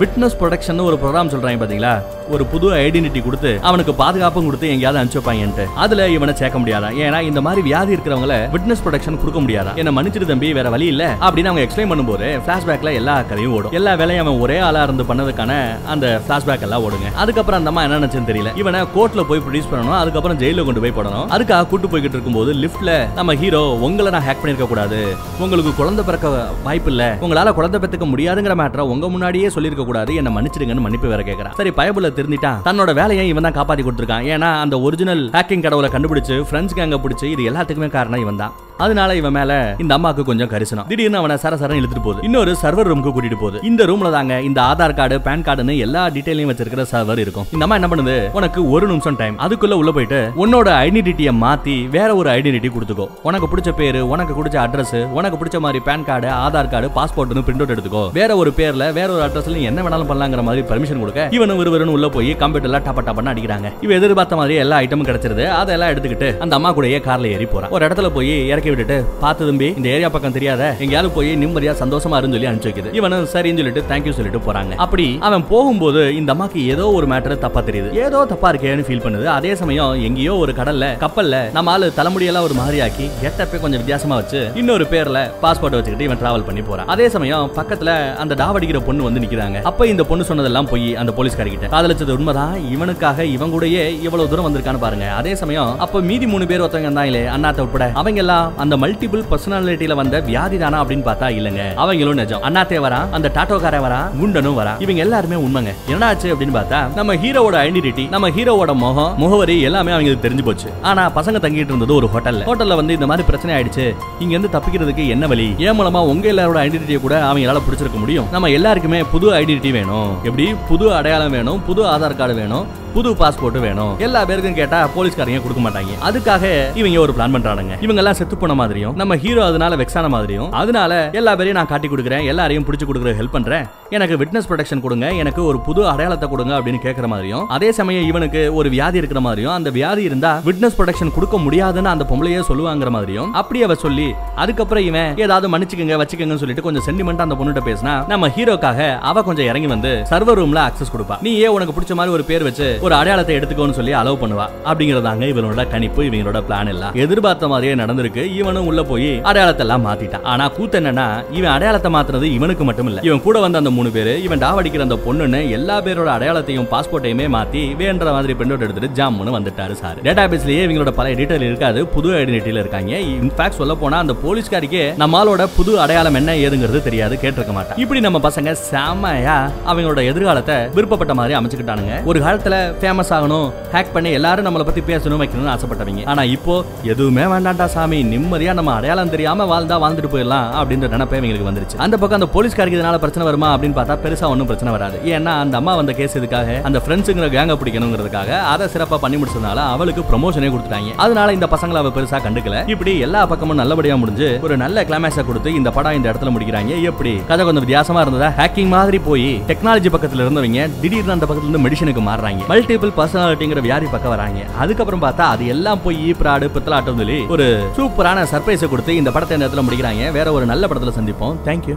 விட்னஸ் ப்ரொடக்ஷன் ஒரு ப்ரோக்ராம் சொல்றாங்க பாத்தீங்களா? ஒரு புது ஐடென்டிட்டி கொடுத்து அவனுக்கு பாதுகாப்பும் கொடுத்து எங்கேயாவது அனுப்பிச்சு அதுல இவனை சேர்க்க முடியாதா? ஏன்னா இந்த மாதிரி வியாதி இருக்கிறவங்கள விட்னஸ் ப்ரொடக்ஷன் கொடுக்க முடியாதா? என்ன மன்னிச்சிரு தம்பி வேற வழி இல்ல அப்படின்னு அவங்க எக்ஸ்பிளைன் பண்ணும்போது பிளாஷ்பேக்ல எல்லா கதையும் ஓடும். எல்லா வேலையும் அவன் ஒரே ஆளா இருந்து பண்ணதுக்கான அந்த பிளாஷ்பேக் எல்லாம் ஓடுங்க. அதுக்கப்புறம் அந்த அம்மா என்ன நினைச்சுன்னு தெரியல. இவனை கோர்ட்ல போய் ப்ரொடியூஸ் பண்ணணும் அதுக்கப்புறம் ஜெயில கொண்டு போய் போடணும். அதுக்காக கூட்டு போய்கிட்டு இருக்கும்போது லிஃப்ட்ல நம்ம ஹீரோ உங்களை நான் ஹேக் பண்ணிருக்க கூடாது. உங்களுக்கு குழந்தை பிறக்க வாய்ப்பு இல்ல உங்களால குழந்தை பெத்துக்க முடியாதுங்கிற மேட்டரை உங்க முன்னாடியே சொல்லிருக்க கூடாது. என்ன மன்னிச்சிடுங்கன்னு மன்னிப்பு வேற கேக்குறான். சரி பயபுல திருந்திட்டான் தன்னோட வேலையை இவன் தான் காப்பாத்தி கொடுத்துருக்கான். ஏன்னா அந்த ஒரிஜினல் ஹேக்கிங் கடவுளை கண்டுபிடிச்சு பிரெஞ்சு கேங்க பிடிச்சு இது எல்லாத்துக்குமே காரணம் இவன் தான். அதனால இவன் மேல இந்த அம்மாக்கு கொஞ்சம் கரிசனம். திடீர்னு அவனை சர இழுத்துட்டு போகுது. இன்னொரு சர்வர் ரூமுக்கு கூட்டிட்டு போகுது. இந்த ரூம்ல தாங்க இந்த ஆதார் கார்டு பேன் கார்டுன்னு எல்லா டீடைலையும் வச்சிருக்கிற சர்வர் இருக்கும். இந்த அம்மா என்ன பண்ணுது? உனக்கு ஒரு நிமிஷம் டைம் அதுக்குள்ள உள்ள போயிட்டு உன்னோட ஐடென்டிட்டியை மாத்தி வேற ஒரு ஐடென்டிட்டி கொடுத்துக்கோ. உனக்கு பிடிச்ச பேரு உனக்கு பிடிச்ச அட்ரஸ் உனக்கு பிடிச்ச மாதிரி பேன் கார்டு ஆதார் கார்டு பாஸ்போர்ட்னு பிரிண்ட் அவுட் எடுத்துக்கோ. வேற ஒரு பேர்ல வேற ஒரு அட்ரஸ்ல என்ன வேணாலும் பண்ணலாங்கிற மாதிரி பெர்மிஷன் கொடுக்க இவனு ஒருவரும் உள்ள போய் கம்ப்யூட்டர்ல டப்ப டப்பன்னு அடிக்கிறாங்க. இவ எதிர்பார்த்த மாதிரி எல்லா ஐட்டமும் கிடைச்சிருது. அதெல்லாம் எடுத்துக்கிட்டு அந்த அம்மா கூடயே கார்ல ஏறி போறான். ஒரு இடத்துல போய் இறக்கி விட்டுட்டு பார்த்து தம்பி இந்த ஏரியா பக்கம் தெரியாத எங்கேயாவது போய் நிம்மதியா சந்தோஷமா இருந்து சொல்லி அனுப்பிச்சு வைக்குது. இவனும் சரின்னு சொல்லிட்டு தேங்க்யூ சொல்லிட்டு போறாங்க. அப்படி அவன் போகும்போது இந்த அம்மாக்கு ஏதோ ஒரு மேட்டர் தப்பா தெரியுது. ஏதோ தப்பா இருக்கேன்னு ஃபீல் பண்ணுது. அதே சமயம் எங்கேயோ ஒரு கடல்ல கப்பல்ல நம்ம ஆளு தலைமுடியெல்லாம் ஒரு மாதிரி ஆக்கி கெட்டப்பே கொஞ்சம் வித்தியாசமா வச்சு இன்னொரு பேர்ல பாஸ்போர்ட் வச்சுக்கிட்டு இவன் டிராவல் பண்ணி போறான். அதே சமயம் பக்கத்துல அந்த டாவடிக்கிற பொண்ணு வந்து நிக்கிறாங்க. அப்ப இந்த பொண்ணு சொன்னதெல்லாம் போய் அந்த போலீஸ்காரிக்கிட்ட காதலிச்சது உண்மைதான் இவனுக்காக இவன் கூடயே இவ்வளவு தூரம் வந்திருக்கான்னு பாருங்க. அதே சமயம் அப்ப மீதி மூணு பேர் ஒருத்தவங்க இருந்தாங்களே அண்ணாத்த உட்பட அவங்க எல்லாம் அந்த மல்டிபிள் பர்சனாலிட்டியில வந்த வியாதி தானா அப்படின்னு பார்த்தா இல்லங்க. அவங்களும் நிஜம். அண்ணாத்தே வரா அந்த டாட்டோக்காரன் வரா குண்டனும் வரா. இவங்க எல்லாருமே உண்மைங்க. என்னாச்சு அப்படின்னு பார்த்தா நம்ம ஹீரோவோட ஐடென்டிட்டி நம்ம ஹீரோவோட முகம் முகவரி எல்லாமே அவங்களுக்கு தெரிஞ்சு போச்சு. ஆனா பசங்க தங்கிட்டு இருந்தது ஒரு ஹோட்டல்ல ஹோட்டல்ல வந்து இந்த மாதிரி பிரச்சனை ஆயிடுச்சு. இங்க இருந்து தப்பிக்கிறதுக்கு என்ன வழி? ஏன் மூலமா உங்க எல்லாரோட ஐடென்டிட்டியை கூட அவங்களால பிடிச்சிருக்க முடியும்? நம்ம எல்லாருக்குமே புது ஐடென்டிட்டி வேணும். எப்படி? புது அடையாளம் வேணும் புது ஆதார் கார்டு வேணும். புது பாஸ்போர்ட் வேணும். எல்லா பேருக்கும் கேட்டா போலீஸ்காரங்க கொடுக்க மாட்டாங்க. அதுக்காக இவங்க ஒரு பிளான் பண்றானுங்க. இவங்க எல்லாம் செத்து போன மாதிரியும் நம்ம ஹீரோ அதனால வெக்ஸான மாதிரியும் அதனால எல்லா பேரையும் நான் காட்டி கொடுக்குறேன் எல்லாரையும் பிடிச்சு கொடுக்குற ஹெல்ப் பண்றேன். எனக்கு விட்னஸ் ப்ரொடெக்ஷன் கொடுங்க எனக்கு ஒரு புது அடையாளத்தை கொடுங்க அப்படின்னு கேட்கற மாதிரியும் அதே சமயம் இவனுக்கு ஒரு வியாதி இருக்கிற மாதிரியும் அந்த வியாதி இருந்தா விட்னஸ் ப்ரொடெக்ஷன் கொடுக்க முடியாதுன்னு அந்த பொம்பளையே சொல்லுவாங்கிற மாதிரியும் அப்படி அவ சொல்லி அதுக்கப்புறம் இவன் ஏதாவது மன்னிச்சுக்கங்க வச்சுக்கங்கன்னு சொல்லிட்டு கொஞ்சம் சென்டிமெண்ட் அந்த பொண்ணுகிட்ட பேசினா நம்ம ஹீரோக்காக அவ கொஞ்சம் இறங்கி வந்து சர்வர் ரூம்ல அக்சஸ் கொடுப்பா. நீ ஏன் உனக்கு பிடிச்ச மாதிரி ஒரு பேர் வச்சு ஒரு அடையாளத்தை எடுத்துக்கோன்னு சொல்லி அலோவ் பண்ணுவா. அப்படிங்கறதாங்க இவனோட கணிப்பு இவங்களோட பிளான் எல்லாம். எதிர்பார்த்த மாதிரியே நடந்திருக்கு. இவனும் உள்ள போய் அடையாளத்தை எல்லாம் மாத்திட்டான் ஆனா கூத்து என்னன்னா இவன் அடையாளத்தை மாத்துறது இவனுக்கு மட்டும் இல்ல இவன் கூட வந்த அந்த மூணு பேரு இவன் டாவடிக்கிற அந்த பொண்ணுன்னு எல்லா பேரோட அடையாளத்தையும் பாஸ்போர்ட்டையுமே மாத்தி வேண்ட மாதிரி பிரிண்ட் எடுத்துட்டு ஜாமுன்னு வந்துட்டாரு சார் டேட்டா பேஸ்லயே இவங்களோட பழைய டீட்டெயில் இருக்காது. புது ஐடென்டிட்டியில இருக்காங்க. இன்ஃபேக்ட் சொல்ல போனா அந்த போலீஸ்காரிக்கே நம்மளோட புது அடையாளம் என்ன ஏதுங்கிறது தெரியாது கேட்டிருக்க மாட்டான். இப்படி நம்ம பசங்க செமையா அவங்களோட எதிர்காலத்தை விருப்பப்பட்ட மாதிரி அமைச்சுக்கிட்டானுங்க. ஒரு காலத்துல ஃபேமஸ் ஆகணும் ஹேக் பண்ணி எல்லாரும் நம்மளை பத்தி பேசணும் வைக்கணும்னு ஆசைப்பட்டவங்க. ஆனா இப்போ எதுவுமே வேண்டாண்டா சாமி நிம்மதியா நம்ம அடையாளம் தெரியாம வாழ்ந்தா வாழ்ந்துட்டு போயிடலாம் அப்படின்ற நினைப்பே இவங்களுக்கு வந்துருச்சு. அந்த பக்கம் அந்த போலீஸ்காருக்கு இதனால பிரச்சனை வருமா அப்படின்னு பார்த்தா பெருசா ஒன்றும் பிரச்சனை வராது. ஏன்னா அந்த அம்மா வந்த கேஸ் இதுக்காக அந்த ஃப்ரெண்ட்ஸுங்கிற கேங்க பிடிக்கணுங்கிறதுக்காக அதை சிறப்பா பண்ணி முடிச்சதுனால அவளுக்கு ப்ரொமோஷனே கொடுத்துட்டாங்க. அதனால இந்த பசங்களை அவ பெருசா கண்டுக்கல. இப்படி எல்லா பக்கமும் நல்லபடியா முடிஞ்சு ஒரு நல்ல கிளைமேக்ஸை கொடுத்து இந்த படம் இந்த இடத்துல முடிக்கிறாங்க. எப்படி? கதை கொஞ்சம் வித்தியாசமா இருந்ததா? ஹேக்கிங் மாதிரி போய் டெக்னாலஜி பக்கத்துல இருந்தவங்க திடீர்னு அந்த பக்கத்துல இருந்து மெடிசனுக்கு மாறுறாங்க. மல்டிபிள் பர்சனாலிட்டிங்கிற வியாதி பக்கம் வராங்க. அதுக்கப்புறம் பார்த்தா அது எல்லாம் போய் ஈப்ராடு பித்தலாட்டம் சொல்லி ஒரு சூப்பரான சர்ப்ரைஸை கொடுத்து இந்த படத்தை நேரத்தில் இடத்துல முடிக்கிறாங்க. வேற ஒரு நல்ல படத்தில் சந்திப்போம். தேங்க்யூ